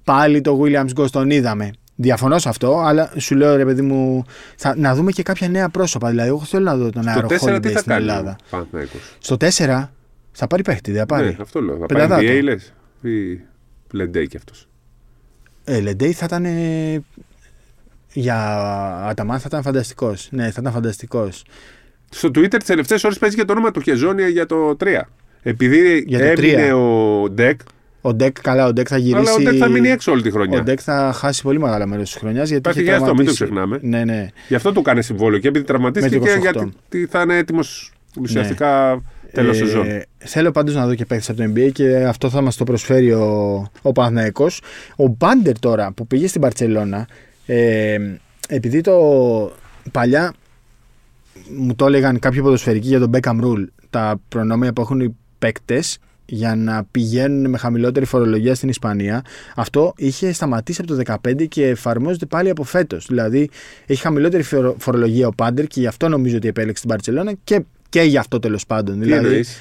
πάλι το Williams Ghost τον είδαμε. Διαφωνώ σε αυτό, αλλά σου λέω ρε παιδί μου, θα, να δούμε και κάποια νέα πρόσωπα. Δηλαδή, εγώ θέλω να δω τον Το Αέρο 4 τι Holiday θα στην κάνει Ελλάδα. ο Παναθηναϊκός; Στο 4 θα πάρει παίχτη, δεν θα πάρει. Ναι, αυτό λέω. Θα πάει Πενταδάτο. NBA λες. Ή Λεντέι κι αυτός. Ε, Λεντέι θα ήταν. ε, για Αταμάν θα ήταν φανταστικός. Ναι, θα ήταν φανταστικός. Στο Twitter τις τελευταίες ώρες παίζει και το όνομα του Χεζόνια για το 3. Επειδή Για το έμεινε 3. ο Ντεκ, Ο Ντεκ, καλά, ο Ντεκ θα γυρίσει. αλλά ο Ντεκ θα μείνει έξω όλη τη Ο χρονιά. Ντεκ θα χάσει πολύ μεγάλο μέρος της χρονιάς. Γιατί Υπάρχει είχε και αυτό, μην το τραυματίσει. ξεχνάμε. Ναι, ναι. Γι' αυτό του κάνει συμβόλαιο και επειδή τραυματίστηκε Με και το 28. γιατί θα είναι έτοιμος ουσιαστικά τέλος Ε, σεζόν. Θέλω πάντως να δω και παίχτε από το NBA και αυτό θα μας το προσφέρει ο, ο Παναθηναϊκός. Ο Μπάντερ τώρα που πήγε στην Παρσελώνα, ε, επειδή το παλιά μου το έλεγαν κάποιοι ποδοσφαιρικοί για τον Beckham Rule, τα προνόμια που έχουν οι παίκτες για να πηγαίνουν με χαμηλότερη φορολογία στην Ισπανία. Αυτό είχε σταματήσει από το 2015 και εφαρμόζεται πάλι από φέτος. Δηλαδή έχει χαμηλότερη φορο- φορολογία ο Πάντερ και γι' αυτό νομίζω ότι επέλεξε την Παρσελώνα και, και γι' αυτό τέλος πάντων. Τι δηλαδή, εννοείς;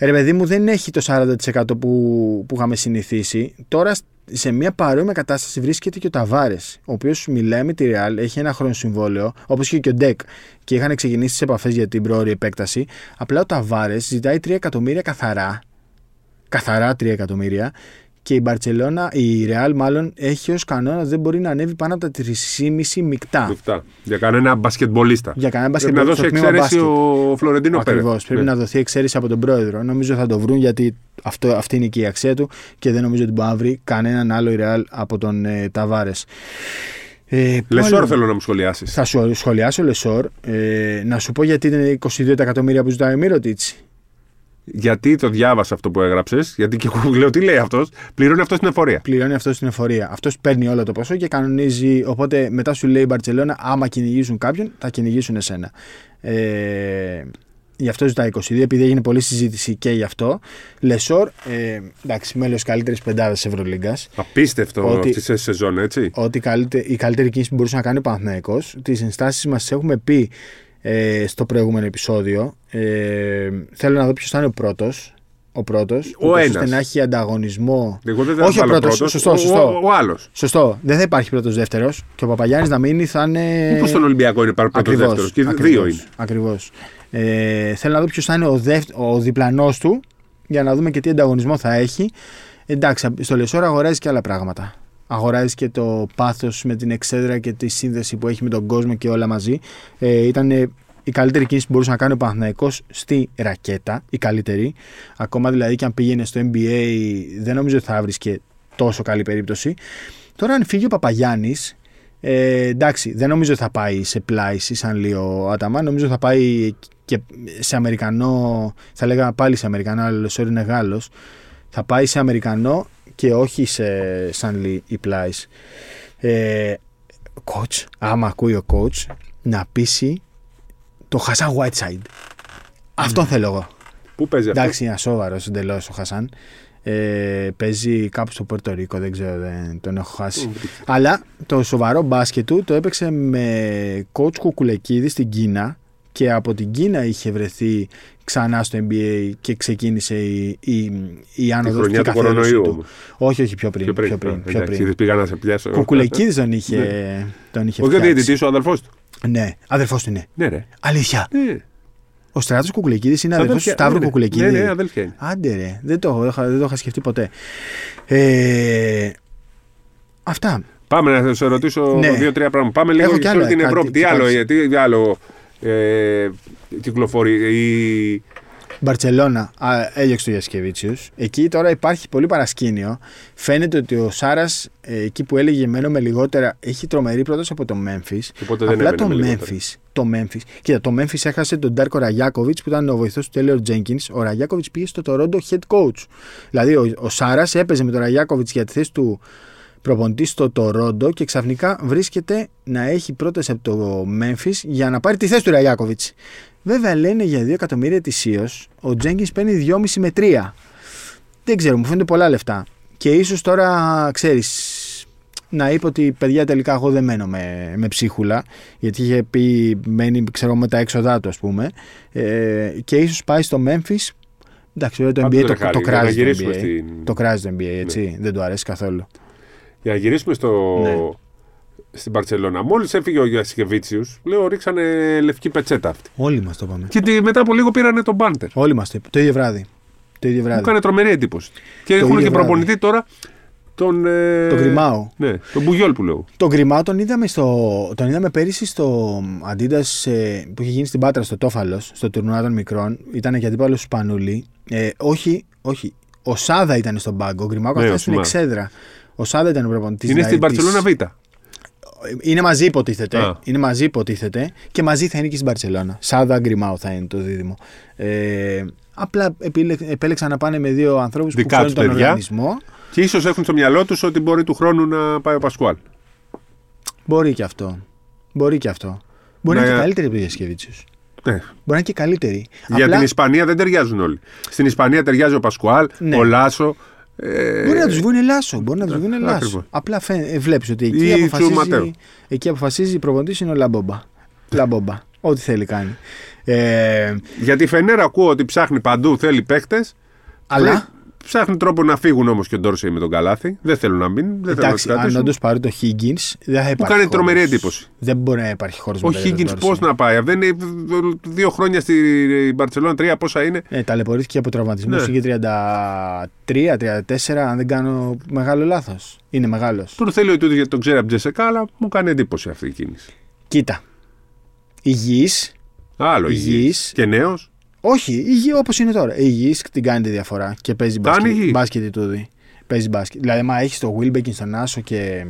Ρε παιδί μου, δεν έχει το 40% που, που είχαμε συνηθίσει. Τώρα σε μια παρόμοια κατάσταση βρίσκεται και ο Ταβάρες, ο οποίος μιλάει με τη Real, έχει ένα χρόνο συμβόλαιο, όπως και ο Ντεκ, και είχαν ξεκινήσει τις επαφές για την πρόορη επέκταση. Απλά ο Ταβάρες ζητάει 3 εκατομμύρια καθαρά. Καθαρά 3 εκατομμύρια. Και η Μπαρσελόνα, η Real μάλλον, έχει ως κανόνα ότι δεν μπορεί να ανέβει πάνω από τα 3,5 μεικτά. Αυτά. Για κανένα μπασκετμπολίστα. Για κανένα Πρέπει να μπασκετμπολίστα δώσει στο τμήμα εξαίρεση μπάσκετ. ο Φλωρεντίνο Πέρεθ. Ακριβώς. Πρέπει να δοθεί εξαίρεση από τον πρόεδρο. Νομίζω θα το βρουν γιατί αυτό, αυτή είναι και η αξία του και δεν νομίζω ότι μπορεί να βρει κανέναν άλλο η Real από τον ε, Ταβάρες. Ε, πού Λεσόρ άλλο- θέλω να μου σχολιάσεις. Θα σου σχολιάσω Λεσόρ. Ε, να σου πω γιατί είναι 22 τα εκατομμύρια που ζητάει ο Μίροτιτς. Γιατί το διάβασα αυτό που έγραψες, γιατί και εγώ λέω τι λέει αυτός, πληρώνει αυτός την εφορία. Πληρώνει αυτός στην εφορία. Αυτός παίρνει όλο το ποσό και κανονίζει. Οπότε μετά σου λέει η Μπαρσελόνα, άμα κυνηγήσουν κάποιον, θα κυνηγήσουν εσένα. Ε, γι' αυτό ζητάει 22, επειδή έγινε πολλή συζήτηση και γι' αυτό. Λεσόρ, ε, εντάξει, μέλος καλύτερης πεντάδας Ευρωλίγκας. Απίστευτο ότι, αυτή τη σεζόν, έτσι. Ότι η καλύτερη κίνηση που μπορούσε να κάνει ο Παναθναϊκό. Τις ενστάσεις μας έχουμε πει ε, στο προηγούμενο επεισόδιο. Ε, θέλω να δω ποιος θα είναι ο πρώτος. Ο πρώτος. Ο ένας. να έχει ανταγωνισμό. Εγώ δεν Όχι ο πρώτος. πρώτος. Σωστό, σωστό. Ο, ο, άλλος. Σωστό. Δεν θα υπάρχει πρώτος δεύτερος. Και ο Παπαγιάννης να μείνει θα είναι. Μήπως στον Ολυμπιακό είναι πρώτος δεύτερος. Και δύο είναι. Ακριβώς. Ε, θέλω να δω ποιος θα είναι ο, δεύ, ο διπλανός του για να δούμε και τι ανταγωνισμό θα έχει. Εντάξει, στο Λεσόρα αγοράζει και άλλα πράγματα. Αγοράζεις και το πάθος με την εξέδρα και τη σύνδεση που έχει με τον κόσμο και όλα μαζί. Ε, ήταν η καλύτερη κίνηση που μπορούσε να κάνει ο Παναθηναϊκός στη ρακέτα, η καλύτερη. Ακόμα δηλαδή και αν πήγαινε στο NBA, δεν νομίζω ότι θα βρίσκε τόσο καλή περίπτωση. Τώρα, αν φύγει ο Παπαγιάννης, ε, εντάξει, δεν νομίζω ότι θα πάει σε πλάιση σαν λίγο ο Άταμα. Νομίζω θα πάει και σε Αμερικανό, θα λέγαμε πάλι σε Αμερικανό, αλλά ο είναι Γάλλος. Θα πάει σε Αμερικανό και όχι σε σαν η πλάις. Ε, coach, άμα ακούει ο coach, να πείσει το Χασάν Whiteside. Αυτό θέλω εγώ. Πού παίζει αυτό; Εντάξει, είναι ασόβαρος εντελώς ο Χασάν. Ε, παίζει κάπου στο Πορτορίκο, δεν ξέρω, δεν τον έχω χάσει. Αλλά το σοβαρό μπάσκετ του το έπαιξε με coach Κουκουλεκίδη στην Κίνα και από την Κίνα είχε βρεθεί ξανά στο NBA και ξεκίνησε η, η, η άνοδος του κορονοϊού του. Όχι, όχι, πιο πριν. Πιο πριν, πιο πριν, πιο πριν. πήγα να σε πιάσω. Κουκουλεκίδης τον είχε, ναι. τον είχε Όχι ο διαιτητής, ο αδερφός του. Ναι, αδερφός του είναι. Ναι, ρε. Αλήθεια. Ναι. Ο Στράτος Κουκουλεκίδη είναι αδερφός του Σταύρου ναι, Κουκουλεκίδη. Ναι, ναι, αδελφιά είναι. Άντε, ρε. Δεν το, δεν το είχα σκεφτεί ποτέ. Ε, αυτά. Πάμε να σε ρωτήσω Ναι. δύο-τρία πράγματα. Πάμε λίγο Έχω κι σε άλλα, όλη την κάτι- Ευρώπη. Τι τι άλλο, κάνεις; τι άλλο ε, κυκλοφορεί. Η... Μπαρσελόνα, έλειωξε το Γιασκεβίτσιου. Εκεί τώρα υπάρχει πολύ παρασκήνιο. Φαίνεται ότι ο Σάρας, εκεί που έλεγε μένω με λιγότερα, έχει τρομερή πρόταση από το Memphis. Οπότε δεν Απλά έμενε το με λιγότερα. Memphis, το Memphis. Κοίτα, το Memphis έχασε τον Ντάρκο Ραγιάκοβιτ που ήταν ο βοηθός του Τέλεορ Τζένκιν. Ο Ραγιάκοβιτ πήγε στο Toronto head coach. Δηλαδή, ο, ο Σάρας έπαιζε με τον Ραγιάκοβιτ για τη θέση του προπονητή στο Toronto και ξαφνικά βρίσκεται να έχει πρόταση από το Memphis για να πάρει τη θέση του Ραγιάκοβιτ. Βέβαια, λένε για 2 εκατομμύρια ετησίω. Ο Τζένκιν παίρνει 2,5 με 3. Δεν ξέρω, μου φαίνονται πολλά λεφτά. Και ίσως τώρα, ξέρεις, να είπε ότι παιδιά τελικά εγώ δεν μένω με, με ψίχουλα γιατί είχε πει μένει ξέρω με τα έξοδά του ας πούμε ε, και ίσως πάει στο Memphis εντάξει βέβαια το Άντε, NBA ρε, το, Χάρη, το για να κράζει το γυρίσουμε NBA στην- το κράζει το NBA έτσι δεν του αρέσει καθόλου Για να γυρίσουμε στο... Ναι. στην Παρσελώνα. Μόλις έφυγε ο Γιασκεβίτσιου, λέω ρίξανε λευκή πετσέτα αυτή. όλοι μας το είπαμε Και τι- μετά από λίγο πήρανε τον Μπάντερ. όλοι μας το είπαμε το ίδιο βράδυ το ίδιο Μου βράδυ έκανε τρομερή εντύπωση. Και Το έχουν ίδιο και βράδυ. προπονητή τώρα τον. Ε... Το Γκριμάου. Ναι, τον Μπουγιόλ που λέω. Τον Γκριμάου τον είδαμε, στο, τον είδαμε πέρυσι στο Adidas ε, που είχε γίνει στην Πάτρα στο Τόφαλος, στο τουρνουά των μικρών. Ήταν και αντίπαλος του Σπανούλη. Ε, όχι, όχι. Ο Σάδα ήταν στον πάγκο. Ο Γκριμάου Ναι, καθόταν ο στην Σουμά. εξέδρα. Ο Σάδα ήταν ο προπονητής. Είναι στην Παρσελόνα Β. Είναι μαζί υποτίθεται. Α. Είναι μαζί υποτίθεται και μαζί θα είναι και στην Παρσελόνα. Σάδα Γκριμάου θα είναι το δίδυμο. Ε, απλά επίλε- επέλεξαν να πάνε με δύο ανθρώπους που Δικά ξέρουν τους τον παιδιά. οργανισμό. Και ίσως έχουν στο μυαλό τους ότι μπορεί του χρόνου να πάει ο Πασκουάλ. Μπορεί και αυτό. Μπορεί και αυτό. Μπορεί να, Να- είναι και καλύτερη από τον Γιασκεβίτσιου. Ναι. Μπορεί να είναι και καλύτερη. Για Απλά την Ισπανία δεν ταιριάζουν όλοι. Στην Ισπανία ταιριάζει ο Πασκουάλ, Ναι. ο Λάσο. Ε, μπορεί να τους βγουν λάσο. Μπορεί να τους βγουν λάσο. ακριβώς. Απλά βλέπεις ότι εκεί Ή αποφασίζει, Τσουματέο. εκεί αποφασίζει η προπονητής είναι ο Λαμπόμπα. Λαμπόμπα. Ό,τι θέλει κάνει. Ε, Γιατί η Φενέρα ακούω ότι ψάχνει παντού, θέλει παίχτε. αλλά Ψάχνει τρόπο να φύγουν όμως και ο Ντόρσεϊ με τον Καλάθι. Δεν θέλουν να μείνουν. Δεν θέλουν να εντάξει, τους αν κρατήσουν. όντως πάρει το Higgins, δεν θα υπάρχει. κάνει χώρος. τρομερή εντύπωση. Δεν μπορεί να υπάρχει χώρος Ο Higgins πώς να πάει. Δεν είναι δύο χρόνια στην Μπαρσελόνα, τρία πόσα είναι. Ε, ταλαιπωρήθηκε από τραυματισμούς. Ναι. Είχε 33-34, αν δεν κάνω μεγάλο λάθος. Είναι μεγάλος. Τον θέλει ο Τούτης γιατί τον ξέρει από Τζεσεκά, αλλά μου κάνει εντύπωση αυτή η κίνηση. Κοίτα. Υγιής. Άλλο υγιής. Υγιής. Και νέος. Όχι, υγιή όπως είναι τώρα. Υγιής την κάνει τη διαφορά και παίζει Θα είναι μπάσκετ. υγιής. Μπάσκετ η τούδη. Παίζει μπάσκετ. Δηλαδή, μα έχεις το Wilbekin στον Άσο και.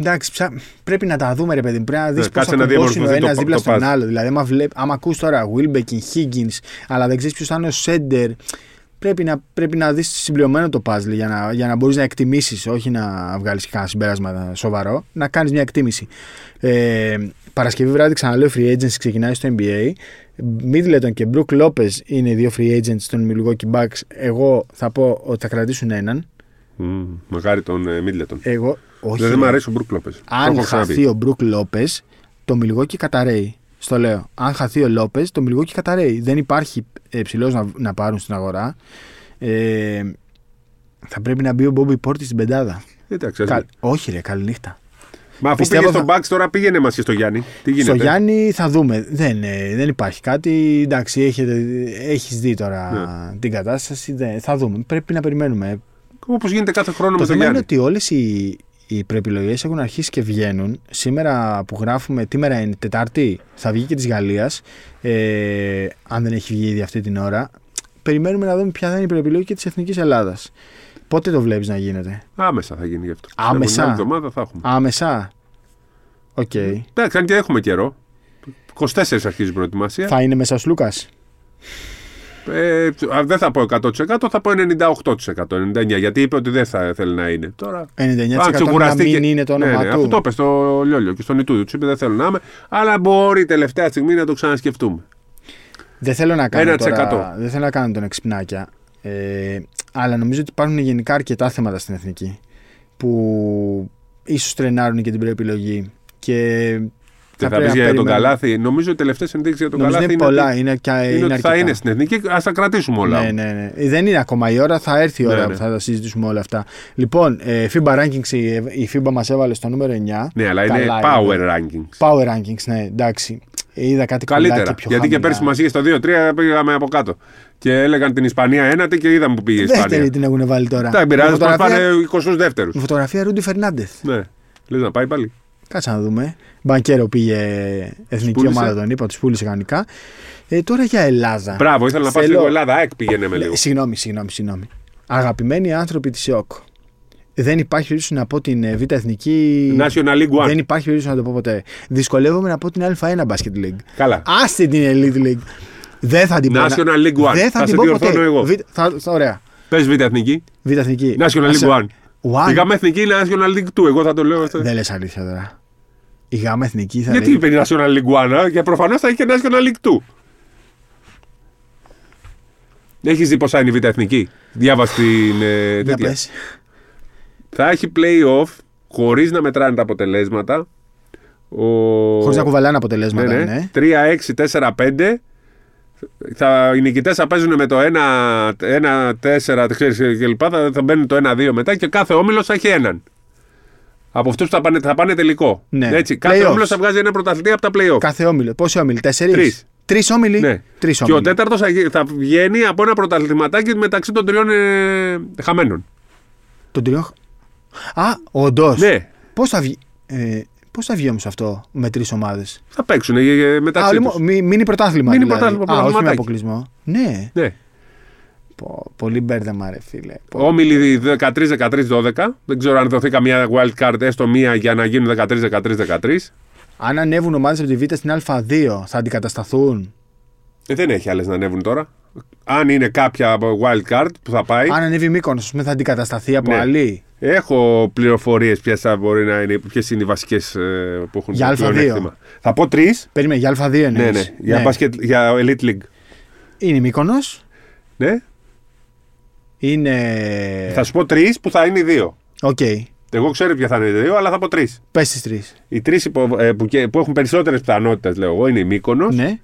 Εντάξει, ψα... πρέπει να τα δούμε, ρε παιδί μου. Πρέπει να δεις Ναι, πώ κάτσε θα να κομπώσει ο διαμορφωθεί το ένας πα- δίπλα το στον παζ. άλλο. Δηλαδή, άμα, βλέπ... άμα ακούς τώρα Wilbekin, Higgins, αλλά δεν ξέρεις ποιος θα είναι ο Σέντερ, πρέπει να, πρέπει να δεις συμπληρωμένο το puzzle για να, για να μπορείς να εκτιμήσεις, όχι να βγάλεις κανένα συμπέρασμα σοβαρό, να κάνεις μια εκτίμηση. Ε, Παρασκευή βράδυ ξαναλέω free agency ξεκινάει στο NBA. Middleton και Brook Lopez είναι οι δύο free agents των Milwaukee Bucks. Εγώ θα πω ότι θα κρατήσουν έναν. Μμμ, Μακάρι τον ε, Μίτλετον. Εγώ, όχι. Δεν μ' αρέσει ο Μπρουκ Λόπες. Αν χαθεί ο Μπρουκ Λόπες, το Μιλγόκι καταραίει. Στο λέω. Αν χαθεί ο Λόπες, το Μιλγόκι καταραίει. Δεν υπάρχει ψηλός να, να πάρουν στην αγορά. Ε, θα πρέπει να μπει ο Μπόμπι Πόρτης στην πεντάδα. Εντάξει, ας Κα- δούμε. όχι, ρε, καληνύχτα. Μα αφού Πιστεύω πήγε στον θα- Bucks τώρα πήγαινε μα και στο Γιάννη. Τι γίνεται; Στο Γιάννη θα δούμε. Δεν, ε, δεν υπάρχει κάτι. Εντάξει, έχετε, έχεις δει τώρα Ναι. την κατάσταση. Δεν, θα δούμε. Πρέπει να περιμένουμε. Όπως γίνεται κάθε χρόνο Το με τον θέμα είναι Γιάννη. ότι όλες οι, οι προεπιλογές έχουν αρχίσει και βγαίνουν. Σήμερα που γράφουμε, τι μέρα είναι, Τετάρτη, θα βγει και της Γαλλίας. Ε, αν δεν έχει βγει ήδη αυτή την ώρα. Περιμένουμε να δούμε ποια θα είναι η προεπιλογή και της Εθνικής Ελλάδας. Πότε το βλέπεις να γίνεται, Άμεσα θα γίνει γι' αυτό. Άμεσα; Την άλλη εβδομάδα θα έχουμε. Άμεσα; Οκ. Εντάξει, αν και έχουμε καιρό. 24 αρχίζει η προετοιμασία. Θα είναι μέσα Σλούκας; Ε, α, δεν θα πω 100%, θα πω 98%, 99%. Γιατί είπε ότι δεν θα θέλει να είναι. Τώρα 99% Αν να ξεκουραστεί μην και- είναι το όνομα ναι, ναι, του. Αυτό το είπε στο Λιόλιο και στον Ιτούδη. Του είπε δεν θέλω να είμαι. Αλλά μπορεί τελευταία στιγμή να το ξανασκεφτούμε. Δεν θέλω να κάνω, 1%. τώρα, δεν θέλω να κάνω τον εξυπνάκια. Ε, αλλά νομίζω ότι υπάρχουν γενικά αρκετά θέματα στην εθνική που ίσως τρενάρουν και την προεπιλογή. Και Και θα πρέπει πεις να για τον περιμένουμε. Καλάθι. Νομίζω οι τελευταίες ενδείξει για τον Νομίζω Καλάθι είναι είναι, πολλά. ότι, Είναι, και, είναι είναι ότι θα αρκετά. είναι στην εθνική. Α τα κρατήσουμε όλα. Ναι, ναι, ναι. Ε, Δεν είναι ακόμα η ώρα, θα έρθει η ώρα Ναι, που ναι. θα τα συζητήσουμε όλα αυτά. Λοιπόν, ε, FIBA Rankings, η, η FIBA μας έβαλε στο νούμερο 9. Ναι, αλλά είναι Καλά power είναι. rankings. Power Rankings, ναι, εντάξει. Ε, Είδα κάτι κολλάκι Καλύτερα. πιο Γιατί και χαμηλά. πέρσι μας είχες στο 2-3 πήγαμε από κάτω. Και έλεγαν την Ισπανία ένατη και είδαμε που πήγε η Δεύτερη Ισπανία. την έχουν βάλει τώρα. Τα πειράζει, Με μα φωτογραφία- πάνε 22 Με φωτογραφία Ρούντι Φερνάντεθ. Ναι. Λες να πάει πάλι. Κάτσε να δούμε. Μπανκέρο πήγε εθνική πούλησε. ομάδα, τον είπα, τους πούλησε κανονικά. Ε, τώρα για Ελλάδα. Μπράβο, ήθελα να πάω Θέλω- λίγο Ελλάδα. ΑΕΚ πήγαινε με λίγο. Ε, Συγγνώμη, συγγνώμη, συγγνώμη. Αγαπημένοι άνθρωποι της ΕΟΚ. Δεν υπάρχει περίπτωση να πω την ε, Β' Εθνική. National League One. Δεν υπάρχει περίπτωση να το πω ποτέ. Δυσκολεύομαι να πω την Α1 Basket League. Καλά. Άστε την Elite League. Δεν θα την πω. National League One. Δεν θα, Θα την σε πω διορθώνω ποτέ. εγώ. Β, θα, θα, ωραία. Πες Β' Εθνική. Β' Εθνική. National Άσε- League One. One. Η γάμα εθνική είναι National League 2. Εγώ θα το λέω αυτό. Δεν λες αλήθεια τώρα. Η γάμα εθνική θα Γιατί λέει. είπε η National League 1, και προφανώς θα είχε National League 2. Έχεις δει πόσα είναι η Β' Εθνική; Διάβασες την. ε, Για τέτοια. πες. Θα έχει play-off χωρίς να μετράνε τα αποτελέσματα. Ο... Χωρίς να κουβαλάνε ναι, αποτελέσματα. ναι. ναι. 3, 6, 4, 5. Θα, οι νικητές θα παίζουν με το 1, 1 4 ξέρεις, και λοιπά. Θα, θα μπαίνουν το 1-2 μετά και κάθε όμιλος θα έχει έναν. Από αυτούς που θα πάνε, θα πάνε τελικό. Ναι. Έτσι, κάθε Playoffs. όμιλος θα βγάζει ένα πρωταθλητή από τα playoff. Κάθε όμιλο. Πόσοι όμιλοι, τέσσερις; Τρεις. Τρεις όμιλοι; Ναι. Τρεις Και όμιλοι. ο τέταρτος θα, γι- θα βγαίνει από ένα πρωταθληματάκι μεταξύ των τριών ε, χαμένων. Τον τριών. Α, όντως. Ναι, Πώς θα βγει. Ε, Πώς θα βγει όμως αυτό με τρεις ομάδες; θα παίξουν ε, Α, μεταξύ λοιπόν, τους. μη- μίνι πρωτάθλημα. Μίνι δηλαδή. πρωτάθλημα, Α, όχι με πρωταθληματάκι. αποκλεισμό. Ναι. Ναι. Πω, πολύ μπέρδεμα, ρε φίλε. Πω. Όμιλοι 13-13-12. Δεν ξέρω αν δοθεί καμία wild card, έστω μία για να γίνουν 13-13-13. Αν ανέβουν ομάδες από τη Β' στην Α2, θα αντικατασταθούν. Ε, δεν έχει άλλες να ανέβουν τώρα. Αν είναι κάποια wild card που θα πάει. Αν ανέβει Μύκονος, ας πούμε, θα αντικατασταθεί από Ναι. άλλη. Έχω πληροφορίες ποιες μπορεί να είναι, ποιες είναι οι βασικές που έχουν Για το Α2. πλεονέκτημα. Θα πω τρεις. Περίμενε, για Α2 εννοείς. Ναι, ναι. Για, μπάσκετ, για Elite League. Είναι Μύκονος. Ναι. Είναι. Θα σου πω τρεις που θα είναι οι δύο. Οκ. Εγώ ξέρω ποια θα είναι οι δύο, αλλά θα πω τρεις. Πες τις τρεις. Οι τρεις που, ε, που, και- που έχουν περισσότερες πιθανότητες, λέω εγώ, είναι η Μύκονος, Ναι.